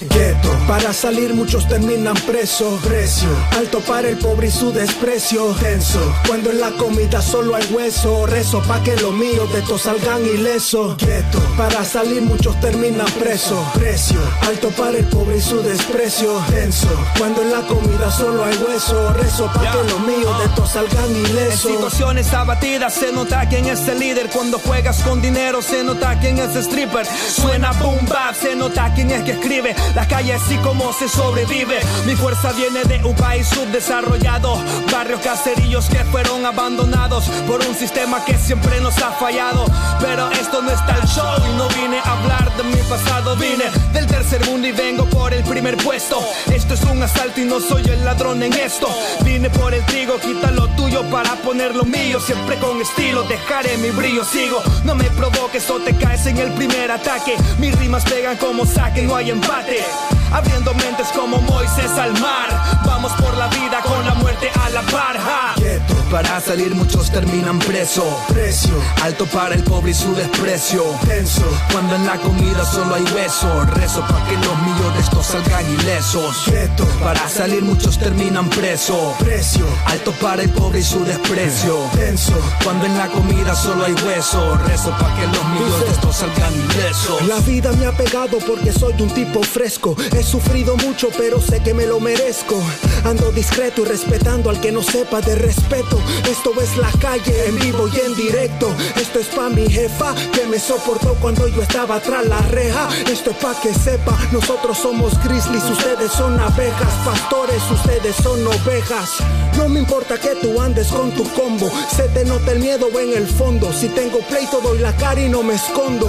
Speaker 10: Gueto, para salir muchos terminan presos. Precio, alto para el pobre y su desprecio. Tenso, cuando en la comida solo hay hueso. Rezo pa' que los míos de estos salgan ilesos. Gueto, para salir muchos terminan presos. Precio, alto para el pobre y su desprecio. Tenso, cuando en la comida solo hay hueso. Rezo pa' que los míos de estos salgan
Speaker 11: En
Speaker 10: ilesos.
Speaker 11: situaciones abatidas se nota quién es el líder. Cuando juegas con dinero se nota quién es stripper. Suena boom bap, se nota quién es que escribe. Las calles y cómo se sobrevive. Mi fuerza viene de un país subdesarrollado. Barrios caserillos que fueron abandonados por un sistema que siempre nos ha fallado. Pero esto no está el show y no vine a hablar de mi pasado. Vine del tercer mundo y vengo por el primer puesto. Esto es un asalto y no soy el ladrón en esto. Vine por el trigo, quita lo tuyo para poner lo mío. Siempre con estilo, dejaré mi brillo. Sigo, no me provoques o te caes en el primer ataque. Mis rimas pegan como saque, no hay empate. shit. Abriendo mentes como Moisés al mar. Vamos por la vida con la muerte a la par. ja.
Speaker 10: Gueto,
Speaker 11: Para salir muchos terminan preso.
Speaker 10: precio,
Speaker 11: Alto para el pobre y su desprecio.
Speaker 10: tenso.
Speaker 11: Cuando en la comida solo hay beso, rezo pa' que los de estos salgan ilesos.
Speaker 10: Gueto,
Speaker 11: Para salir muchos terminan preso.
Speaker 10: precio,
Speaker 11: Alto para el pobre y su desprecio.
Speaker 10: tenso.
Speaker 11: Cuando en la comida solo hay hueso, rezo pa' que los de estos salgan ilesos.
Speaker 10: La vida me ha pegado porque soy un tipo fresco. Sufrido mucho, pero sé que me lo merezco. Ando discreto y respetando al que no sepa de respeto. Esto es la calle en vivo y en directo. Esto es pa' mi jefa que me soportó cuando yo estaba tras la reja. Esto es pa' que sepa, nosotros somos grizzlies, ustedes son abejas. Pastores, ustedes son ovejas. No me importa que tú andes con tu combo. Se te nota el miedo en el fondo. Si tengo pleito, doy la cara y no me escondo.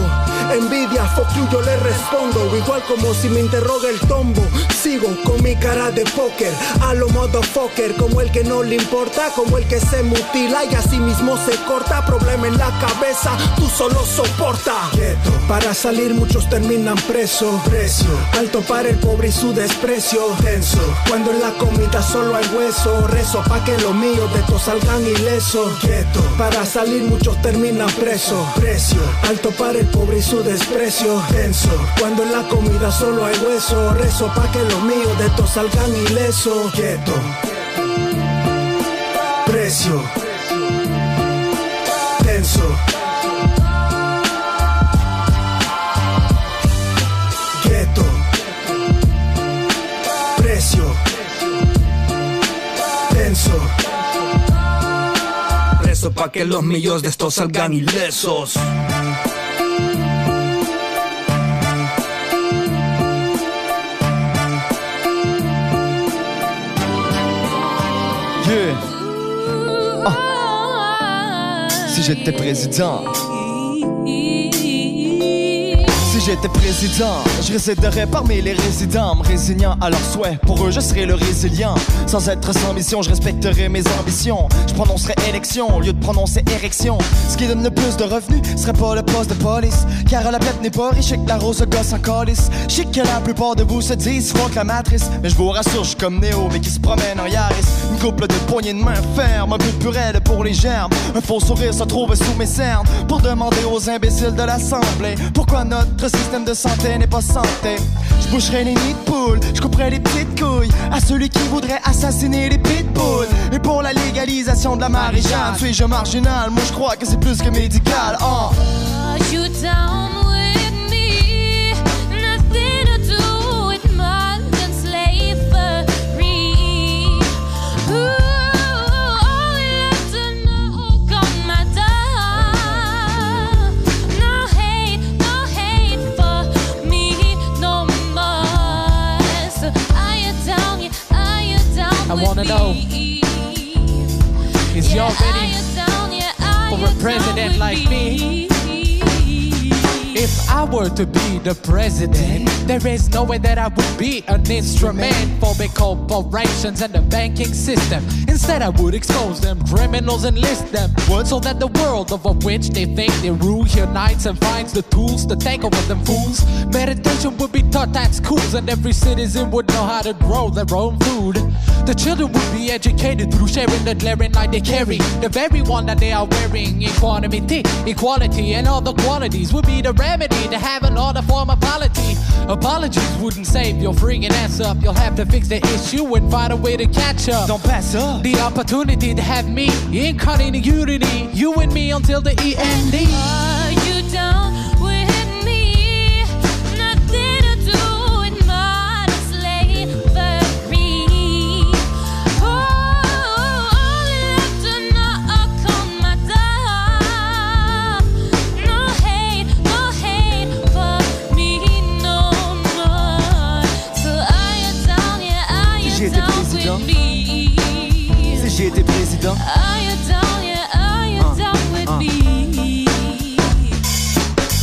Speaker 10: Envidia, fuck you, yo le respondo. Igual como si me interroga el tombo. Con mi cara de póker. A lo motherfucker, como el que no le importa, como el que se mutila y así mismo se corta. Problema en la cabeza, tú solo soporta. Para salir muchos terminan preso. Precio, alto para el pobre y su desprecio. Tenso, cuando en la comida solo hay hueso. Rezo pa' que los míos de estos salgan ilesos. Para salir muchos terminan preso. Precio, alto para el pobre y su desprecio. Tenso, cuando en la comida solo hay hueso. Rezo pa' que los míos de estos salgan ilesos. Quieto. Precio. Tenso. Quieto. Precio. Tenso.
Speaker 11: Rezo pa' que los míos de estos salgan ilesos.
Speaker 12: J'étais président. Si j'étais président, je résiderais parmi les résidents, me résignant à leurs souhaits. Pour eux, je serais le résilient. Sans être sans mission, je respecterais mes ambitions. Je prononcerais élection au lieu de prononcer érection. Ce qui donne le plus de revenus serait pas le poste de police. Car la pète n'est pas riche et que la rose gosse en calice. Je sais que la plupart de vous se disent fuck la matrice. Mais je vous rassure, je suis comme Néo, mais qui se promène en Yaris. Couple de poignées de main ferme, un peu de purée pour les germes. Un faux sourire se trouve sous mes cernes. Pour demander aux imbéciles de l'Assemblée pourquoi notre système de santé n'est pas santé. Je boucherai les nids de poules, je couperai les petites couilles à celui qui voudrait assassiner les pitbulls. Et pour la légalisation de la marijuana, suis-je marginal? Moi je crois que c'est plus que médical. Oh.
Speaker 2: Wanna know. Is y'all ready?
Speaker 13: down?
Speaker 14: A president like me. If I were to be the president, there is no way that I would be an instrument for big corporations and the banking system. Instead, I would expose them criminals and list them so that the world over which they think they rule unites and finds the tools to take over them fools. Meditation would be taught at schools, and every citizen would know how to grow their own food. The children would be educated through sharing the glaring light they carry. The very one that they are wearing. Equanimity, equality, and all the qualities would be the remedy to have an order form of polity. Apologies wouldn't save your freaking ass up. You'll have to fix the issue and find a way to catch up.
Speaker 15: Don't pass up.
Speaker 14: The opportunity to have me incarnating unity, you and me until the E end.
Speaker 13: Are you down
Speaker 15: Si président,
Speaker 13: Are you down? Yeah, are you down with
Speaker 15: uh.
Speaker 13: me?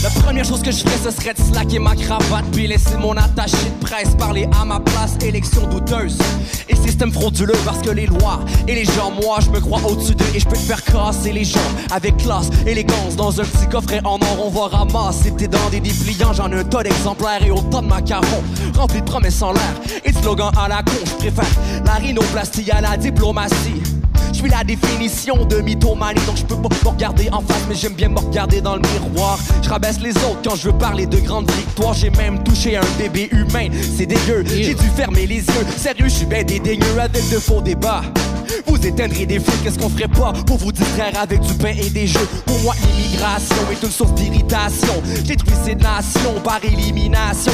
Speaker 15: La première chose que je ferais, ce serait de slacker ma cravate puis laisser mon attaché de presse parler à ma place. Élection douteuse et système frauduleux parce que les lois et les gens, moi, je me crois au-dessus d'eux et je peux te faire casser les jambes avec classe, élégance. Dans un petit coffret en or, on va ramasser tes dents des dépliants. J'en ai un tas d'exemplaires et autant de macarons remplis de promesses en l'air et slogans à la con. Je préfère la rhinoplastie à la diplomatie. Je suis la définition de mythomanie Donc je peux pas me regarder en face Mais j'aime bien me regarder dans le miroir Je rabaisse les autres quand je veux parler de grandes victoires J'ai même touché un bébé humain C'est dégueu, j'ai dû fermer les yeux Sérieux, je suis ben dédaigneux avec de faux débats vous éteindrez des feux, qu'est-ce qu'on ferait pas pour vous distraire avec du pain et des jeux? Pour moi, l'immigration est une source d'irritation. J'ai détruit ces nations par élimination.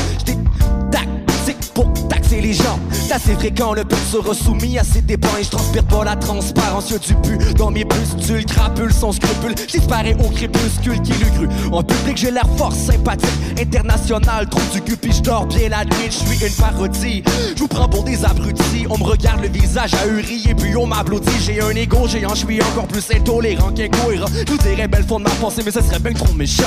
Speaker 15: Pour taxer les gens. C'est assez fréquent, le peuple sera soumis à ses dépens et je transpire pas la transparence. Du but dans mes pustules, crapule sans scrupule. J'disparais au crépuscule qui l'eût cru. En public, j'ai l'air fort sympathique, international, trop du cul, puis dors bien la nuit. Je suis une parodie. Je prends pour des abrutis. On me regarde le visage ahuri et puis on m'applaudit. J'ai un ego géant, je suis encore plus intolérant qu'incohérent. Je vous dirais belle fond de ma pensée, mais ce serait bien trop méchant.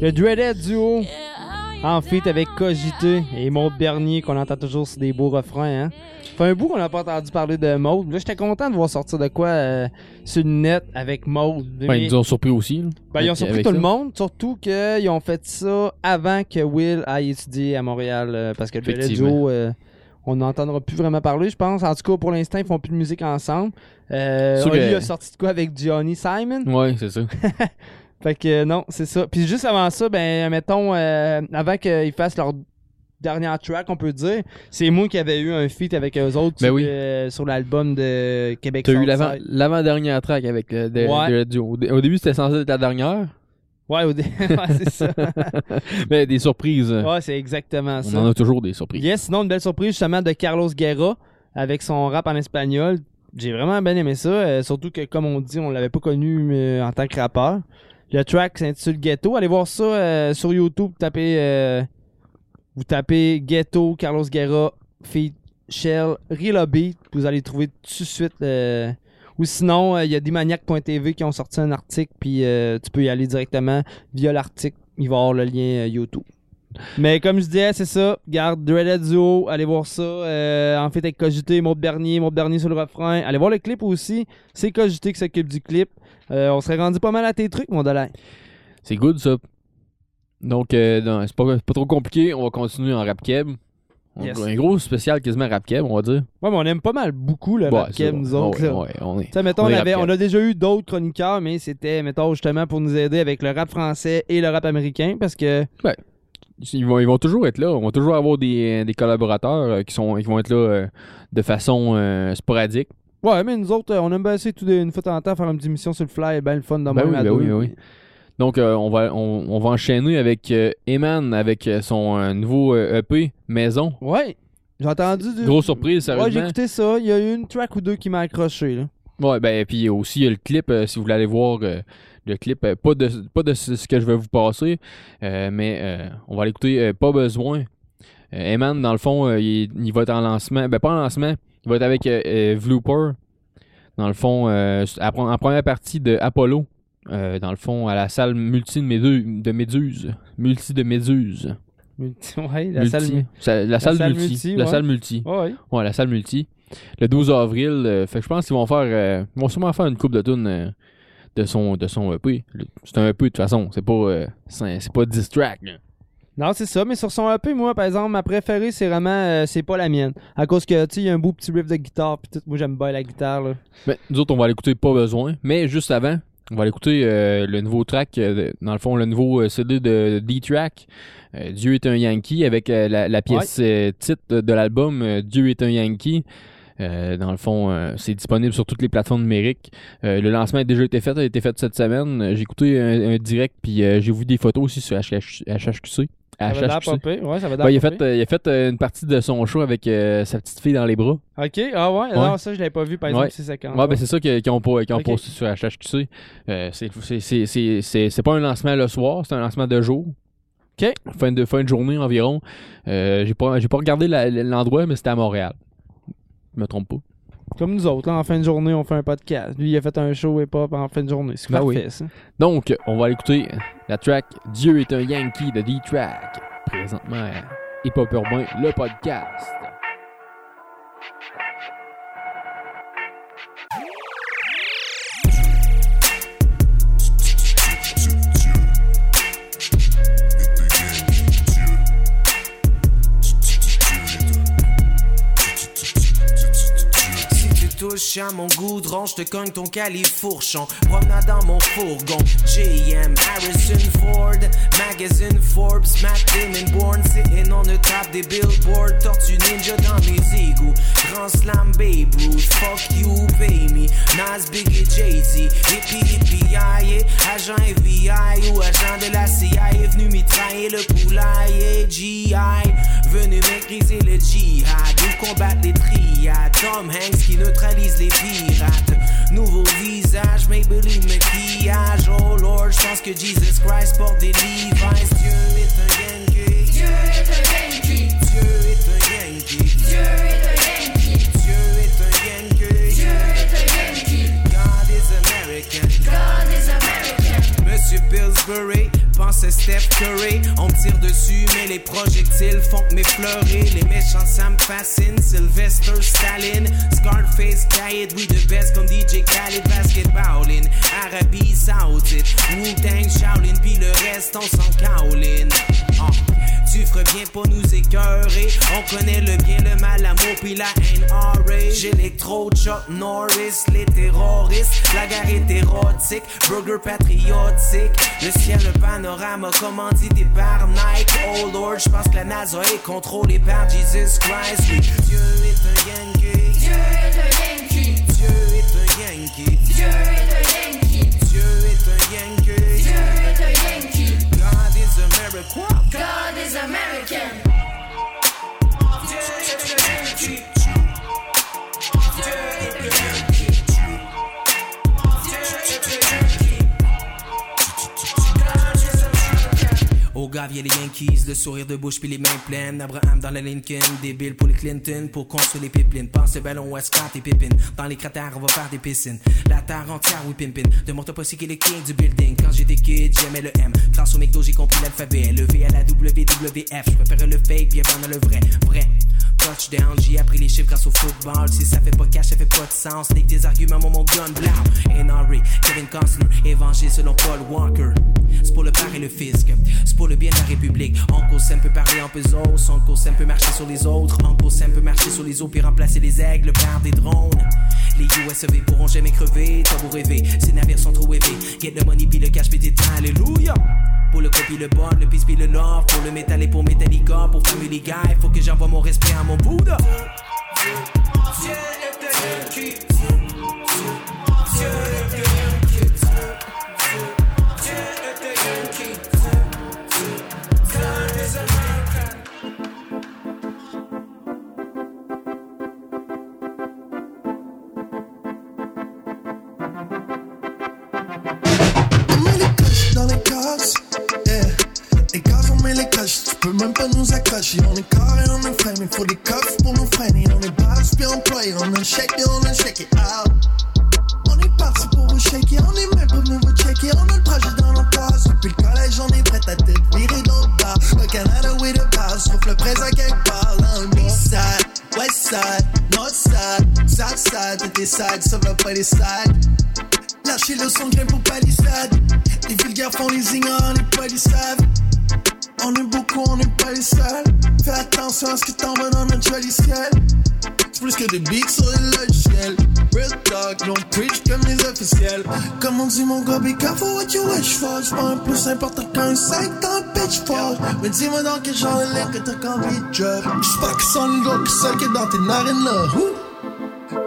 Speaker 2: Le Dreaded Duo en feat avec Cogité et Maud Bernier qu'on entend toujours sur des beaux refrains. Hein. Fait un bout qu'on n'a pas entendu parler de Maud. Là, j'étais content de voir sortir de quoi euh, sur le net avec Maud.
Speaker 3: Ben, ils nous ont surpris aussi. là.
Speaker 2: Ben, ils ont surpris tout le monde, surtout qu'ils ont fait ça avant que Will aille étudier à Montréal. euh, parce que le Dreaded
Speaker 3: Effectivement.
Speaker 2: Duo, euh, on n'entendra plus vraiment parler, je pense. En tout cas, pour l'instant, ils font plus de musique ensemble. Euh, Oli
Speaker 3: que-
Speaker 2: a sorti de quoi avec Johnny Simon?
Speaker 3: Ouais, c'est ça.
Speaker 2: Fait que euh, non, c'est ça. Puis juste avant ça, ben mettons, euh, avant qu'ils fassent leur dernière track, on peut dire, c'est moi qui avais eu un feat avec eux autres
Speaker 3: Ben
Speaker 2: sur,
Speaker 3: oui.
Speaker 2: euh, sur l'album de Québec
Speaker 3: T'as eu l'avant-dernière track avec le de,
Speaker 2: Ouais.
Speaker 3: de. Au, dé- au début, c'était censé être la dernière.
Speaker 2: Ouais, au dé- ouais, c'est ça.
Speaker 3: Mais des surprises. euh,
Speaker 2: ouais, c'est exactement
Speaker 3: on
Speaker 2: ça.
Speaker 3: en a toujours des surprises.
Speaker 2: Yes, sinon une belle surprise justement de Carlos Guerra avec son rap en espagnol. J'ai vraiment bien aimé ça, euh, surtout que comme on dit, on l'avait pas connu euh, en tant que rappeur. Le track s'intitule Ghetto. Allez voir ça euh, sur YouTube. Euh, vous tapez Ghetto, Carlos Guerra, feat Shell, Beat. Vous allez trouver tout de suite. euh, ou sinon, il y a Dimaniac.tv qui ont sorti un article, puis tu peux y aller directement via l'article. Il va y avoir le lien YouTube. Mais comme je disais, c'est ça. Garde Dreaded Duo, allez voir ça. En fait, avec Cogité, Maud Bernier, Maud Bernier sur le refrain. Allez voir le clip aussi. C'est Cogité qui s'occupe du clip. Euh, on serait rendu pas mal à tes trucs, mon Dolin.
Speaker 3: C'est good ça. Donc, euh, non, c'est pas, pas trop compliqué. On va continuer en rap keb. On-
Speaker 2: Yes.
Speaker 3: Un gros spécial quasiment rap keb, on va dire.
Speaker 2: Ouais, mais on aime pas mal beaucoup le
Speaker 3: Ouais,
Speaker 2: rap
Speaker 3: c'est
Speaker 2: keb, nous autres.
Speaker 3: Ouais,
Speaker 2: là.
Speaker 3: ouais, on est-
Speaker 2: Tu sais, mettons,
Speaker 3: on
Speaker 2: on,
Speaker 3: est
Speaker 2: avait,
Speaker 3: rap
Speaker 2: on a déjà eu d'autres chroniqueurs, mais c'était, mettons, justement pour nous aider avec le rap français et le rap américain, parce que
Speaker 3: Ils vont, ils vont toujours être là. On va toujours avoir des, des collaborateurs euh, qui, sont, qui vont être là euh, de façon euh, sporadique.
Speaker 2: Ouais, mais nous autres, euh, on aime bien essayer tout de- une fois de temps en temps faire une petite émission sur le fly, ben le fun dans
Speaker 3: Ben
Speaker 2: même
Speaker 3: oui,
Speaker 2: à
Speaker 3: ben
Speaker 2: deux.
Speaker 3: oui, ben oui. Donc, euh, on, va, on, on va enchaîner avec euh, Eman, avec euh, son euh, nouveau EP, Maison.
Speaker 2: Ouais, j'ai entendu du...
Speaker 3: Grosse surprise,
Speaker 2: Ouais, j'ai
Speaker 3: sérieusement.
Speaker 2: écouté ça. Il y a eu une track ou deux qui m'a accroché, là.
Speaker 3: Ouais, ben, puis aussi, il y a le clip, si vous voulez aller voir le clip, pas, de, pas de ce que je vais vous passer, mais euh, on va l'écouter, pas besoin. Eman, dans le fond, il, il va être en lancement, ben pas en lancement, il va être avec euh, euh, Vlooper, dans le fond, euh, en première partie de Apollo, euh, dans le fond, à la salle multi de, Médu- de Méduse, multi de Méduse.
Speaker 2: Multi- Ouais, la
Speaker 3: Multi.
Speaker 2: salle...
Speaker 3: Sa- la, salle,
Speaker 2: salle
Speaker 3: multi.
Speaker 2: multi,
Speaker 3: La salle multi.
Speaker 2: Ouais, ouais.
Speaker 3: Ouais, la salle multi. Le 12 avril. euh, fait que je pense qu'ils vont faire. ils vont sûrement faire une coupe de tunes de son de son EP. C'est un EP de toute façon. C'est pas. euh, c'est pas là.
Speaker 2: Non, c'est ça, mais sur son EP, moi, par exemple, ma préférée, c'est vraiment, euh, c'est pas la mienne. À cause que, tu sais, il y a un beau petit riff de guitare, pis tout, moi, j'aime bien la guitare, là.
Speaker 3: Ben, nous autres, on va l'écouter pas besoin. Mais juste avant, on va l'écouter euh, le nouveau track. euh, dans le fond, le nouveau CD de D-Track. Dieu est un Yankee avec la, la pièce titre de l'album Dieu est un Yankee. Euh, dans le fond, euh, c'est disponible sur toutes les plateformes numériques. Euh, le lancement a déjà été fait, a été fait cette semaine. J'ai écouté un, un direct, puis j'ai vu des photos aussi sur HH HHQC.
Speaker 2: Ça va l'air
Speaker 3: HHQC.
Speaker 2: pas pire. Ouais, ça va
Speaker 3: Ouais, il, a
Speaker 2: l'air pas
Speaker 3: fait, euh, il a fait euh, une partie de son show avec euh, sa petite fille dans les bras.
Speaker 2: Ok, ah ouais, non, ça, je l'avais pas vu, par exemple, ces séquences.
Speaker 3: Ouais, ben c'est ça qu'ils ont, pas- qu'ils ont
Speaker 2: Ok.
Speaker 3: posté sur HHQC. C'est- pas un lancement le soir, c'est un lancement de jour.
Speaker 2: OK.
Speaker 3: Fin de, fin de journée environ. J'ai pas, pas regardé l'endroit, mais c'était à Montréal. Je me trompe pas.
Speaker 2: Comme nous autres, là, en fin de journée, on fait un podcast. Lui, il a fait un show hip-hop en fin de journée. C'est
Speaker 3: Ben
Speaker 2: parfait,
Speaker 3: oui.
Speaker 2: ça.
Speaker 3: Donc, on va écouter la track Dieu est un Yankee de D-Track. Présentement, Hip Hop Urbain, le podcast.
Speaker 16: À mon goudron, je te cogne ton califourchon. Promenade dans mon fourgon. JM, Harrison Ford, Magazine Forbes, Matt Damon Born, sitting on the top des billboards. Tortue Ninja dans mes égouts. Grand Slam Babe Ruth, fuck you, pay me. Nas, Biggie, Jay-Z, hippie, hippie. Agent FBI ou agent de la CIA venu mitrailler le poulailler. GI, venu maîtriser le djihad ou combattre les triades. Tom Hanks qui neutralise les pirates. Nouveau visage, Maybelline maquillage. Oh Lord, je pense que Jesus Christ porte des Levi's. Dieu est un Yankee. Dieu est un Yankee. Dieu est un Yankee. Dieu est un Yankee. Dieu est un Yankee. Dieu est un Yankee. God is American. God is American. Monsieur Pillsbury On me tire dessus, mais les projectiles font que m'effleurer. Les méchants, ça me fascine. Sylvester Stalin, Scarface, Khaled, we the best comme DJ Khaled, basketballin. Arabie Saoudite, Wu-Tang, Shaolin, puis le reste, on s'en caoline. Ah. Tu ferais bien pas nous écœurer. On connaît le bien, le mal, l'amour, puis la haine horrible. J'électro, Chuck Norris, les terroristes. La guerre est érotique, burger patriotique. Le ciel, le panorama, commandité par Nike. Oh Lord, je pense que la NASA est contrôlée par Jesus Christ. Oui, Dieu est un Yankee. Dieu est un Yankee. Dieu est un Yankee. Dieu est un Yankee. Dieu est un Yankee. Dieu est un Yankee. God is America. God is American. Dieu est un Yankee. Au gars, vient les Yankees, le sourire de bouche puis les mains pleines. Abraham dans la Lincoln, débile pour les Clinton, pour construire les pipelines. Pense le ballon West Scott et Pippin? Dans les cratères, on va faire des piscines. La terre entière, oui, pimpin. De mon top aussi qui est le king du building. Quand j'étais kid, j'aimais le M. Grâce au McDo, j'ai compris l'alphabet. Le V à la WWF, je préférais le fake, bien avant le vrai. Vrai. J'ai appris les chiffres grâce au football. Si ça fait pas cash, ça fait pas de sens. Nique tes arguments, mon gun blanc. NRA, Kevin Costner, évangile selon Paul Walker. C'est pour le père et le fisc. C'est pour le bien de la République. Uncle Sam peut parler en puzzles, Uncle Sam peut marcher sur les autres, Uncle Sam peut marcher sur les eaux puis remplacer les aigles par des drones. Les USEV pourront jamais crever, t'as beau rêver, ces navires sont trop élevés. Get le money puis le cash puis alléluia. Pour le copie, le bon, le puis le love, pour le métal et pour Metallica, pour Family Guy, faut que j'envoie mon respect à mon Bouddha.
Speaker 8: Le son, grain pour palissade. Les vulgaires font les ignorants, on est pas les saves. On est beaucoup, on n'est pas les seuls. Fais attention à ce que t'envoies dans notre joli ciel. C'est plus que des beats sur le logiciel. Real talk, don't preach comme les officiels. Comme on dit mon gars, be careful what you wish for. C'est pas un plus important qu'un sac dans un pitchfork. Mais dis-moi dans quel genre de ligne que t'as qu'envie de drop. J'suis pas que son look, celle qui est dans tes narines là. Ouh.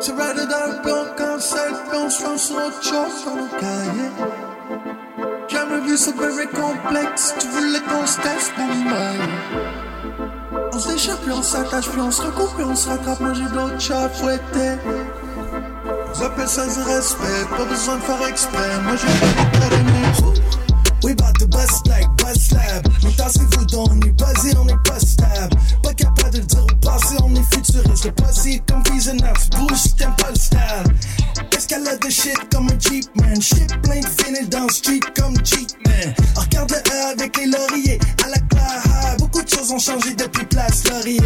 Speaker 8: C'est right dans le plan quand c'est puis on se lance sur autre chose sur nos cahiers. Jamais vu ce bébé complexe, tu voulais qu'on se teste pour mal. On déchire puis on s'attache puis on se recoupe puis on se rattrape, moi j'ai d'autres chats fouettés. J'appelle ça du respect, pas besoin de faire exprès, moi j'ai pas d'académie. We bout to bust like bust lab. Mais tassez-vous donc, on est on est pas stable. Pas capable de le dire au passé, on est futuriste. T'aimes pas le style. Escalade de shit comme un Jeep man. Shit plein de fini dans le street comme Jeep man. Regarde le E avec les lauriers à la classe. Beaucoup de choses ont changé depuis place laurier.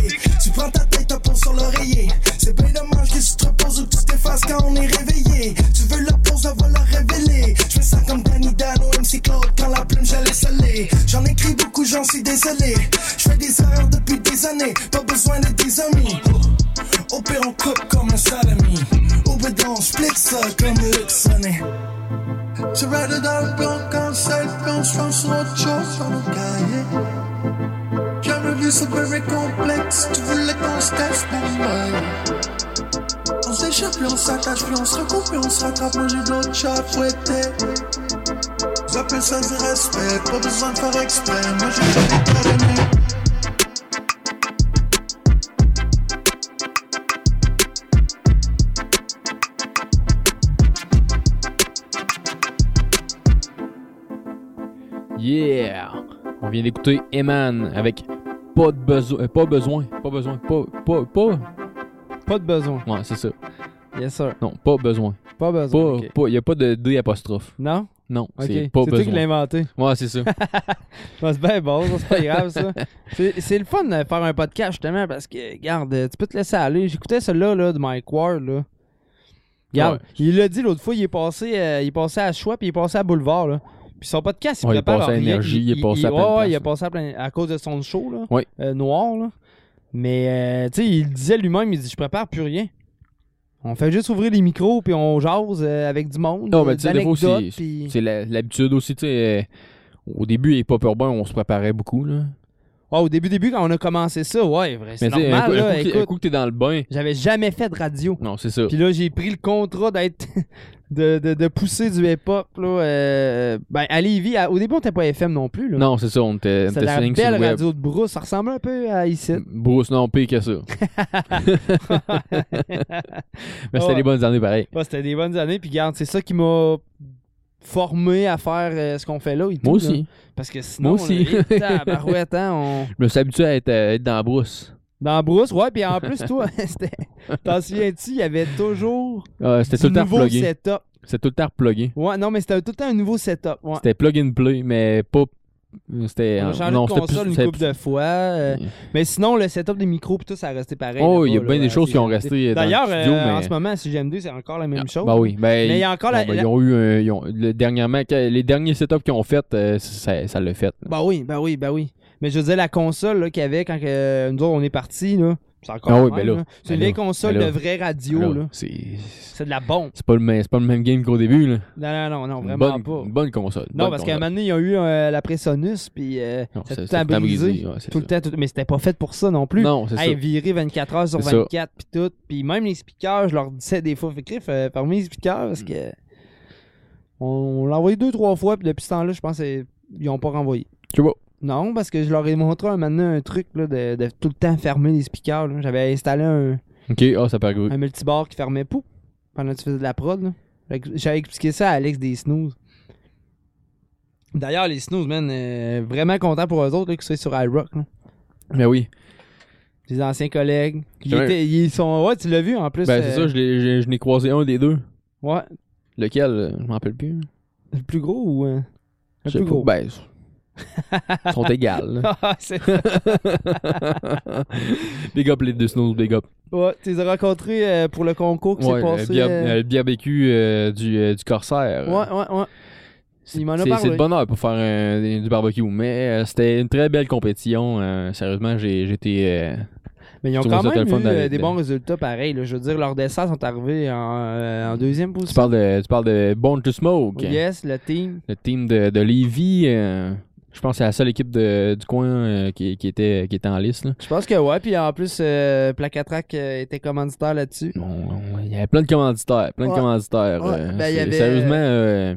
Speaker 8: Tu prends ta tête, t'as pose sur l'oreiller. C'est bien dommage que tu te reposes ou que tu quand on est réveillé. Tu veux la pause, va la révéler. Je fais ça comme Danny Dan ou MC Claude quand la plume j'allais saler. J'en écris beaucoup, j'en suis désolé. Je fais des erreurs depuis des années, pas besoin de des amis. Comme un salami. Au bédon, split ça comme Luke Sonné. Tu ride dans le plan quand c'est puis on se lance sur autre chose sur nos cahiers. Jamais vu ce bébé complexe, tu voulais qu'on se teste pour. On s'échappe puis on s'attache puis on se recoupe puis on se rattrape, moi j'ai d'autres chats fouettés. J'appelle ça du respect, pas besoin de faire exprès, moi j'ai pas d'académie.
Speaker 3: Yeah! On vient d'écouter Eman avec pas de besoin. euh, pas besoin. Pas besoin. Pas. Pas. Pas.
Speaker 2: Pas de besoin.
Speaker 3: Ouais, c'est ça.
Speaker 2: Yes, sir.
Speaker 3: Non, pas besoin.
Speaker 2: Pas besoin.
Speaker 3: Pas. pas- y a pas de D apostrophe.
Speaker 2: Non?
Speaker 3: Non, c'est pas
Speaker 2: C'est toi qui l'as
Speaker 3: besoin.
Speaker 2: inventé.
Speaker 3: Ouais, c'est ça.
Speaker 2: C'est bien bon, c'est pas grave, ça. C'est c'est le fun de faire un podcast, justement, parce que, regarde, tu peux te laisser aller. J'écoutais celui-là, là, de Mike Ward, là. Regarde,
Speaker 3: Ouais.
Speaker 2: il l'a dit l'autre fois, il est passé, euh, il est passé à Choix, puis il est passé à Boulevard, là. Puis son podcast, il
Speaker 3: Ouais, il
Speaker 2: prépare
Speaker 3: passé à. Énergie, il est passé à plein de
Speaker 2: ouais, il est passé à plein... à cause de son show, là. Euh, noir, là. Mais, euh, tu sais, il disait lui-même, il dit, je prépare plus rien. On fait juste ouvrir les micros, puis on jase euh, avec du monde.
Speaker 3: Non,
Speaker 2: euh,
Speaker 3: mais tu sais, c'est l'habitude aussi, tu sais. au début, les pop urbains, on se préparait beaucoup, là.
Speaker 2: Ouais, au début, début, quand on a commencé ça, ouais, vrai, c'est
Speaker 3: Mais tu sais, un
Speaker 2: normal,
Speaker 3: coup- un
Speaker 2: là,
Speaker 3: coup un
Speaker 2: écoute.
Speaker 3: coup que t'es dans le bain.
Speaker 2: J'avais jamais fait de radio.
Speaker 3: Non, c'est ça.
Speaker 2: Puis là, j'ai pris le contrat d'être. de, de, de pousser du hip-hop, là. euh, ben, à Lévis, à- au début, on était pas FM non plus, là.
Speaker 3: Non, c'est ça, on était, on
Speaker 2: C'était
Speaker 3: était
Speaker 2: la
Speaker 3: sur ligne sur
Speaker 2: belle
Speaker 3: le web.
Speaker 2: radio de Brousse. Ça ressemble un peu à ici.
Speaker 3: Bruce, non, pire que ça. Mais c'était
Speaker 2: Ouais.
Speaker 3: des bonnes années pareil.
Speaker 2: Ouais, c'était des bonnes années. Puis, regarde, c'est ça qui m'a formé à faire euh, ce qu'on fait là. et tout,
Speaker 3: Moi
Speaker 2: là.
Speaker 3: aussi.
Speaker 2: Parce que sinon,
Speaker 3: Moi aussi.
Speaker 2: là, eh, tabarouette, hein, on...
Speaker 3: Je me suis habitué à être, à être dans la brousse.
Speaker 2: Dans la brousse, ouais, puis en plus, toi, c'était. T'en souviens-tu, il y avait toujours.
Speaker 3: Ah, c'était
Speaker 2: du
Speaker 3: tout le temps
Speaker 2: nouveau
Speaker 3: plugué.
Speaker 2: setup.
Speaker 3: C'était tout le temps plugué.
Speaker 2: Ouais, non, mais c'était tout le temps un nouveau setup. Ouais.
Speaker 3: C'était plug and play, mais pas, C'était.
Speaker 2: On a changé
Speaker 3: non,
Speaker 2: de console
Speaker 3: plus-
Speaker 2: une couple de fois. euh, mais sinon, le setup des micros pis tout, ça a resté pareil.
Speaker 3: Oh, il y a bien des choses qui ont resté
Speaker 2: D'ailleurs, euh, en ce moment, à CGM2, c'est encore la même chose.
Speaker 3: Bah oui. Ben,
Speaker 2: mais il y a encore la,
Speaker 3: ben,
Speaker 2: la-
Speaker 3: Ils ont eu ils ont- le dernièrement, les derniers setups qu'ils ont fait, euh, ça, ça l'a fait.
Speaker 2: Bah oui, bah oui, bah oui. Mais je veux dire, la console là, qu'il y avait quand euh, nous autres, on est partis, là. C'est encore
Speaker 3: Ah
Speaker 2: la
Speaker 3: oui,
Speaker 2: même,
Speaker 3: ben là.
Speaker 2: C'est une
Speaker 3: Ben
Speaker 2: vieille
Speaker 3: là.
Speaker 2: console
Speaker 3: Ben
Speaker 2: de vraie radio,
Speaker 3: Ben
Speaker 2: là.
Speaker 3: C'est
Speaker 2: de la bombe.
Speaker 3: c'est pas, le pas le même game qu'au début. Là.
Speaker 2: Non, non, non, non, vraiment
Speaker 3: bonne,
Speaker 2: pas.
Speaker 3: Une bonne console.
Speaker 2: Non,
Speaker 3: bonne
Speaker 2: parce qu'à un moment donné, ils ont eu euh, la Presonus, puis euh, a
Speaker 3: c'est-
Speaker 2: tout le temps
Speaker 3: tout le temps
Speaker 2: brisé.
Speaker 3: brisé, ouais, c'est
Speaker 2: tout le temps, tout- mais c'était pas fait pour ça non plus.
Speaker 3: Non, c'est
Speaker 2: Hey,
Speaker 3: ça.
Speaker 2: virer 24 heures sur
Speaker 3: C'est ça.
Speaker 2: 24, puis tout. Puis même les speakers, je leur disais des fois, fait euh, parmi les speakers,
Speaker 3: Mm.
Speaker 2: parce que on, on l'a envoyé deux, trois fois, puis depuis ce temps-là, je pense qu'ils ont pas renvoyé.
Speaker 3: Tu vois.
Speaker 2: Non, parce que je leur ai montré un, maintenant un truc là, de, de tout le temps fermer les speakers. là. J'avais installé un,
Speaker 3: Ok, ah, ça paraît
Speaker 2: un multibar qui fermait pou pendant que tu faisais de la prod. là. Fait que J'avais expliqué ça à Alex des Snooze. D'ailleurs, les Snooze, man, euh, vraiment content pour eux autres là, qu'ils soient sur iRock. là.
Speaker 3: Mais oui.
Speaker 2: Des anciens collègues. Ils,
Speaker 3: Ouais.
Speaker 2: étaient- ils sont. Ouais, tu l'as vu en plus.
Speaker 3: Ben, c'est
Speaker 2: euh,
Speaker 3: ça, je l'ai- je je n'ai croisé un des deux.
Speaker 2: Ouais.
Speaker 3: Lequel euh, Je m'en rappelle plus.
Speaker 2: Le plus gros ou. euh,
Speaker 3: Je
Speaker 2: Le
Speaker 3: sais
Speaker 2: plus
Speaker 3: pas.
Speaker 2: gros?
Speaker 3: Ben, sont égales.
Speaker 2: Ah, c'est ça.
Speaker 3: big up les deux snows, big up.
Speaker 2: ouais, tu les as rencontrés euh, pour le concours qui
Speaker 3: Ouais,
Speaker 2: s'est passé.
Speaker 3: bière-
Speaker 2: euh,
Speaker 3: euh, euh, du, du Corsaire.
Speaker 2: Ouais, ouais, ouais.
Speaker 3: C'est de bonheur pour faire un- du barbecue, mais c'était une très belle compétition. sérieusement, j'ai j'étais. euh,
Speaker 2: Mais ils ont quand même eu des
Speaker 3: de-
Speaker 2: bons résultats pareils. Je veux dire, leurs desserts sont arrivés en, euh, en deuxième
Speaker 3: Tu
Speaker 2: position.
Speaker 3: parles de, tu parles de Born to Smoke.
Speaker 2: Yes, le team.
Speaker 3: Le team de, de Lévis. euh, je pense que c'est la seule équipe de- du coin euh, qui, qui était, qui était en liste. là.
Speaker 2: Je pense que ouais, puis en plus, euh, Placatrac euh, était commanditaire là-dessus.
Speaker 3: Il y avait plein de commanditaires. Plein
Speaker 2: Ouais.
Speaker 3: de commanditaires.
Speaker 2: Ouais,
Speaker 3: euh,
Speaker 2: ben, il y avait-
Speaker 3: Sérieusement, euh,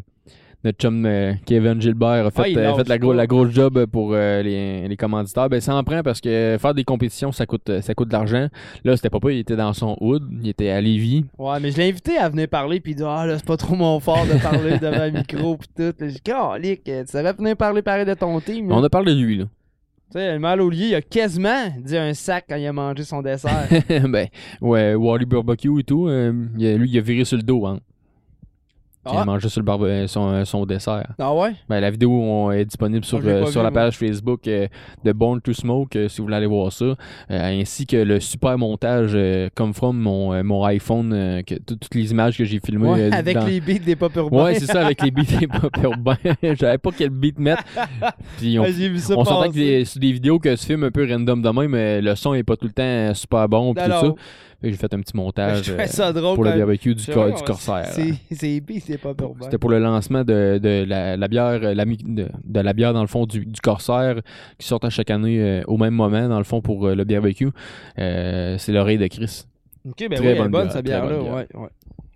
Speaker 3: notre chum euh, Kevin Gilbert a fait,
Speaker 2: Ah,
Speaker 3: euh, fait la, gros,
Speaker 2: pas.
Speaker 3: la grosse job pour euh, les, les commanditaires. Ben, ça en prend parce que faire des compétitions, ça coûte, ça coûte de l'argent. Là, c'était pas pas, il était dans son hood. Il était à Lévis.
Speaker 2: Ouais, mais je l'ai invité à venir parler, puis il dit Ah là, c'est pas trop mon fort de parler devant un micro, puis tout. J'ai dit Calique, tu savais venir parler pareil de ton team. là.
Speaker 3: On a parlé de lui, là.
Speaker 2: Tu sais, le mal au lieu, il a quasiment dit un sac quand il a mangé son dessert.
Speaker 3: ben, ouais, Wally Barbecue et tout. lui, il a viré sur le dos, hein. Il
Speaker 2: Ah.
Speaker 3: a mangé sur le barbe- euh, son, son dessert.
Speaker 2: ah ouais?
Speaker 3: Ben, la vidéo on- est disponible sur,
Speaker 2: Ah,
Speaker 3: euh,
Speaker 2: pas
Speaker 3: sur
Speaker 2: vu,
Speaker 3: la
Speaker 2: moi.
Speaker 3: page Facebook euh, de Born to Smoke, euh, si vous voulez aller voir ça. Euh, ainsi que le super montage euh, comme from mon, euh, mon iPhone, euh, que tout- toutes les images que j'ai filmées.
Speaker 2: Ouais,
Speaker 3: euh,
Speaker 2: avec
Speaker 3: dans-
Speaker 2: les beats des pop urbains.
Speaker 3: Ouais, c'est ça, avec les beats des pop urbains. J'avais pas quel beat mettre. Puis on, on s'entend que des- c'est des vidéos que tu filmes un peu random de même, mais le son est pas tout le temps euh, super bon. Puis tout ça. J'ai fait un petit montage
Speaker 2: Je
Speaker 3: euh,
Speaker 2: ça drôle
Speaker 3: pour le barbecue du, cor-
Speaker 2: pas
Speaker 3: du Corsaire.
Speaker 2: C'est c'est beats des pop urbains.
Speaker 3: C'était pour le lancement de, de la, la bière, euh, la de, de la bière dans le fond du, du Corsaire qui sort à chaque année euh, au même moment dans le fond pour euh, le barbecue. Euh, c'est l'oreille de Chris.
Speaker 2: Ok, ben
Speaker 3: Très
Speaker 2: oui, elle est
Speaker 3: bonne
Speaker 2: bonne
Speaker 3: bière,
Speaker 2: cette bière-là.
Speaker 3: bière.
Speaker 2: Ouais, ouais.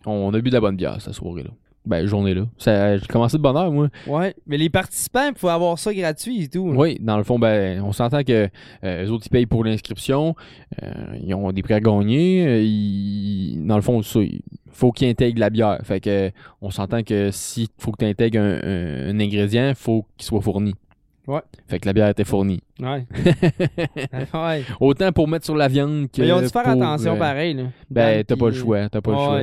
Speaker 3: On a bu de la bonne bière cette soirée-là. Ben, journée-là. Ça- J'ai commencé de bonne heure, moi.
Speaker 2: Ouais, mais les participants, il faut avoir ça gratuit et tout. là.
Speaker 3: Oui, dans le fond, ben, on s'entend que euh, les autres, ils payent pour l'inscription. Euh, ils ont des prix à gagner. euh, ils- dans le fond, ça, il faut qu'ils intègrent la bière. Fait que on s'entend que s'il faut que tu intègres un, un- un ingrédient, il faut qu'il soit fourni.
Speaker 2: Ouais.
Speaker 3: Fait que la bière était fournie.
Speaker 2: Ouais. ouais.
Speaker 3: Autant pour mettre sur la viande que.
Speaker 2: Mais ils ont dû faire
Speaker 3: pour,
Speaker 2: attention
Speaker 3: euh,
Speaker 2: pareil. Là.
Speaker 3: Ben, t'as pas le choix. T'as pas le choix.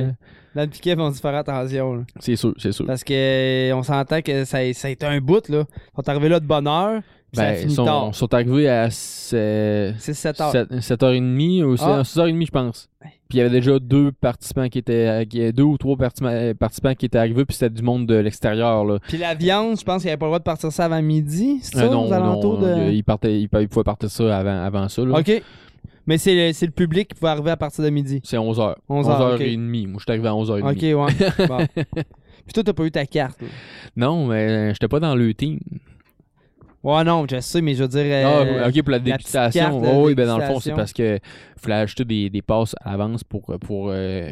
Speaker 2: Dan et Kev ont dû faire attention.
Speaker 3: C'est sûr, c'est sûr.
Speaker 2: Parce que on s'entend que ça, ça a été un bout. là. Ils sont arrivés là de bonne heure.
Speaker 3: Ben, ils sont,
Speaker 2: tard.
Speaker 3: sont arrivés à 6
Speaker 2: heures.
Speaker 3: 7h30 ou
Speaker 2: Ah.
Speaker 3: 6h30, je pense. Puis il y avait déjà deux participants qui étaient. qui- Deux ou trois participants, participants qui étaient arrivés, puis c'était du monde de l'extérieur. là.
Speaker 2: Puis la viande, je pense qu'il n'y avait pas le droit de partir ça avant midi. C'est
Speaker 3: Euh,
Speaker 2: ça,
Speaker 3: non,
Speaker 2: aux alentours
Speaker 3: non,
Speaker 2: de.
Speaker 3: il, partait, il, il pouvait partir ça avant, avant ça. là.
Speaker 2: Ok. Mais c'est le, public qui pouvait arriver à partir de midi.
Speaker 3: C'est 11h.
Speaker 2: 11h,
Speaker 3: 11h30. Moi, je suis arrivé à 11h30.
Speaker 2: Ok, ouais. Bon. Puis toi, t'as pas eu ta carte. là?
Speaker 3: non, mais j'étais pas dans le team.
Speaker 2: Ouais, non, je sais, mais je veux dire.
Speaker 3: Ah,
Speaker 2: euh,
Speaker 3: ok, pour la
Speaker 2: petite
Speaker 3: dégustation.
Speaker 2: carte de
Speaker 3: Oh, oui, ben dans le fond, c'est parce que fallait acheter des, des passes à l'avance pour, pour euh,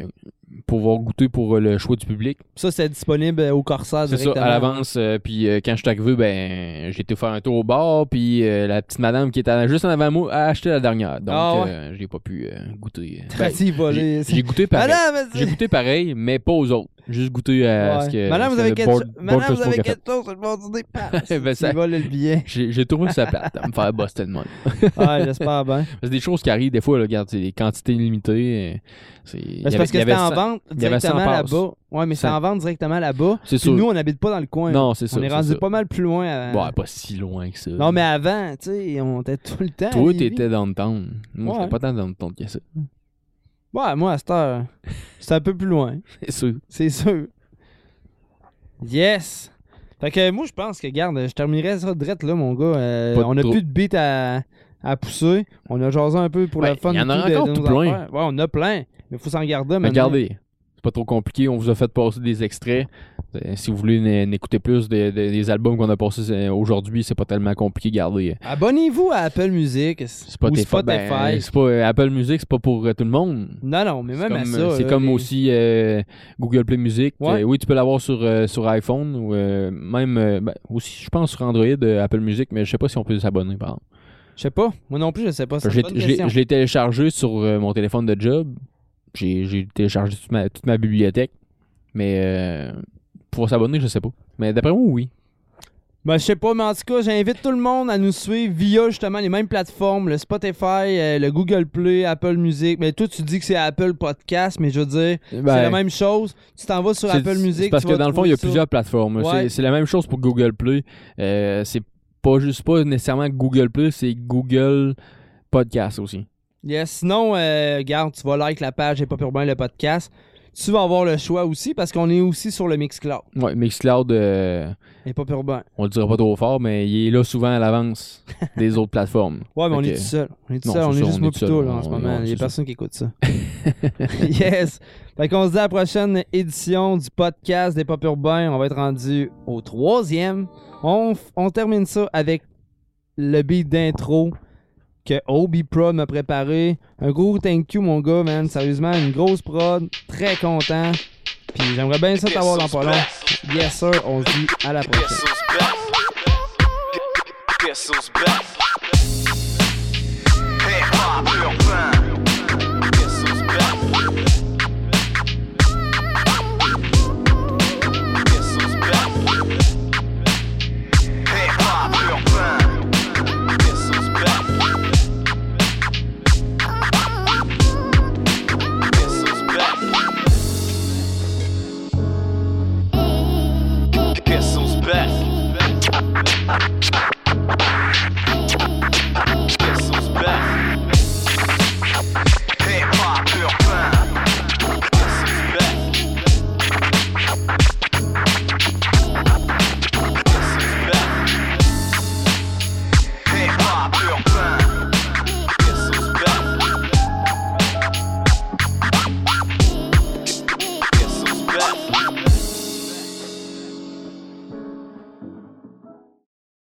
Speaker 3: pouvoir goûter pour euh, le choix du public.
Speaker 2: Ça, c'est disponible au Corsair
Speaker 3: C'est ça, à l'avance. euh, puis euh, quand je suis arrivé, ben, j'ai été faire un tour au bar. Puis euh, la petite madame qui était juste en avant moi a acheté la dernière. Donc,
Speaker 2: Ah ouais?
Speaker 3: euh, j'ai pas pu euh, goûter.
Speaker 2: Volé.
Speaker 3: j'ai- goûté pareil.
Speaker 2: Ah
Speaker 3: J'ai goûté pareil, mais pas aux autres. Juste goûter à
Speaker 2: Ouais.
Speaker 3: ce que.
Speaker 2: Madame, vous avez
Speaker 3: que
Speaker 2: quelque chose- Madame, vous avez quelque chose sur le bord du!
Speaker 3: Ben, ça-
Speaker 2: vole le billet.
Speaker 3: J'ai trouvé ça plate à me faire bosser de même.
Speaker 2: Ouais, j'espère bien.
Speaker 3: C'est des choses qui arrivent des fois, là, regarde, c'est des quantités limitées. euh, C'est
Speaker 2: Ben, parce que c'était en vente
Speaker 3: il y avait 100
Speaker 2: directement là-bas. Ouais, mais c'est en vente directement là-bas.
Speaker 3: C'est sûr.
Speaker 2: nous, on n'habite pas dans le coin.
Speaker 3: Non, c'est ça,
Speaker 2: On est rendu pas mal plus loin. avant.
Speaker 3: Ouais, pas si loin que ça.
Speaker 2: Non, mais avant, tu sais, on était tout le temps. à
Speaker 3: Toi, t'étais dans le town. Moi, j'étais pas tant dans le town que ça.
Speaker 2: Ouais, moi, à cette heure, c'est un peu plus loin.
Speaker 3: C'est sûr.
Speaker 2: C'est sûr. Yes! Fait que moi, je pense que, garde, je terminerais ça direct là, mon gars. Euh, on a
Speaker 3: trop.
Speaker 2: plus de beats à, à pousser. On a jasé un peu pour
Speaker 3: Ouais,
Speaker 2: le fun.
Speaker 3: il y en a encore tout plein.
Speaker 2: Ouais, on a plein. Mais faut s'en garder maintenant.
Speaker 3: Regardez, c'est pas trop compliqué. On vous a fait passer des extraits. Euh, Si vous voulez n- écouter plus de- de- des albums qu'on a passés euh, aujourd'hui, c'est pas tellement compliqué. Regardez.
Speaker 2: Abonnez-vous à Apple Music ou
Speaker 3: Spotify.
Speaker 2: Spotify.
Speaker 3: ben, c'est pas, euh, Apple Music, c'est pas pour tout le monde.
Speaker 2: non, non, mais même à ça.
Speaker 3: C'est comme
Speaker 2: les-
Speaker 3: aussi euh, Google Play Music.
Speaker 2: Ouais.
Speaker 3: Euh, oui, tu peux l'avoir sur, euh, sur iPhone ou même ben, aussi, je pense, sur Android, Apple Music, mais je sais pas si on peut s'abonner, par exemple.
Speaker 2: Je sais pas. Moi non plus, je sais pas.
Speaker 3: Je l'ai- téléchargé sur mon téléphone de job. J'ai téléchargé toute ma, toute ma bibliothèque. Mais euh, pour s'abonner, je sais pas. Mais d'après moi, oui.
Speaker 2: Ben, je sais pas, mais en tout cas, j'invite tout le monde à nous suivre via justement les mêmes plateformes, le Spotify, euh, le Google Play, Apple Music. Mais toi, tu dis que c'est Apple Podcast, mais je veux dire, c'est
Speaker 3: Ben,
Speaker 2: la même chose. Tu t'en vas sur Apple Music.
Speaker 3: parce
Speaker 2: tu
Speaker 3: que dans le fond, il y a
Speaker 2: ça.
Speaker 3: plusieurs plateformes.
Speaker 2: Ouais.
Speaker 3: C'est la même chose pour Google Play. Euh, c'est pas juste pas nécessairement Google Play, c'est Google Podcast aussi.
Speaker 2: Yes, sinon, euh, regarde, tu vas like la page et pas purement le podcast. Tu vas avoir le choix aussi parce qu'on est aussi sur le Mixcloud.
Speaker 3: Ouais, Mixcloud, euh,
Speaker 2: Et pas purement.
Speaker 3: on le dira pas trop fort, mais il est là souvent à l'avance des autres plateformes.
Speaker 2: Ouais, mais on est
Speaker 3: que-
Speaker 2: tout seul. On est tout
Speaker 3: Non,
Speaker 2: seul. On est
Speaker 3: ça,
Speaker 2: juste
Speaker 3: on
Speaker 2: moi
Speaker 3: est tout seul.
Speaker 2: plutôt là, en ce moment. Il y a personne qui écoute ça. yes. Fait qu'on se dit à la prochaine édition du podcast des Pop Urbains. On va être rendu au troisième. On, on termine ça avec le beat d'intro que Obi Pro m'a préparé. Un gros thank you, mon gars, man. Sérieusement, une grosse prod. Très content. Puis j'aimerais bien ça t'avoir dans pas long. Yes, sir. On se dit à la prochaine.
Speaker 1: ha ha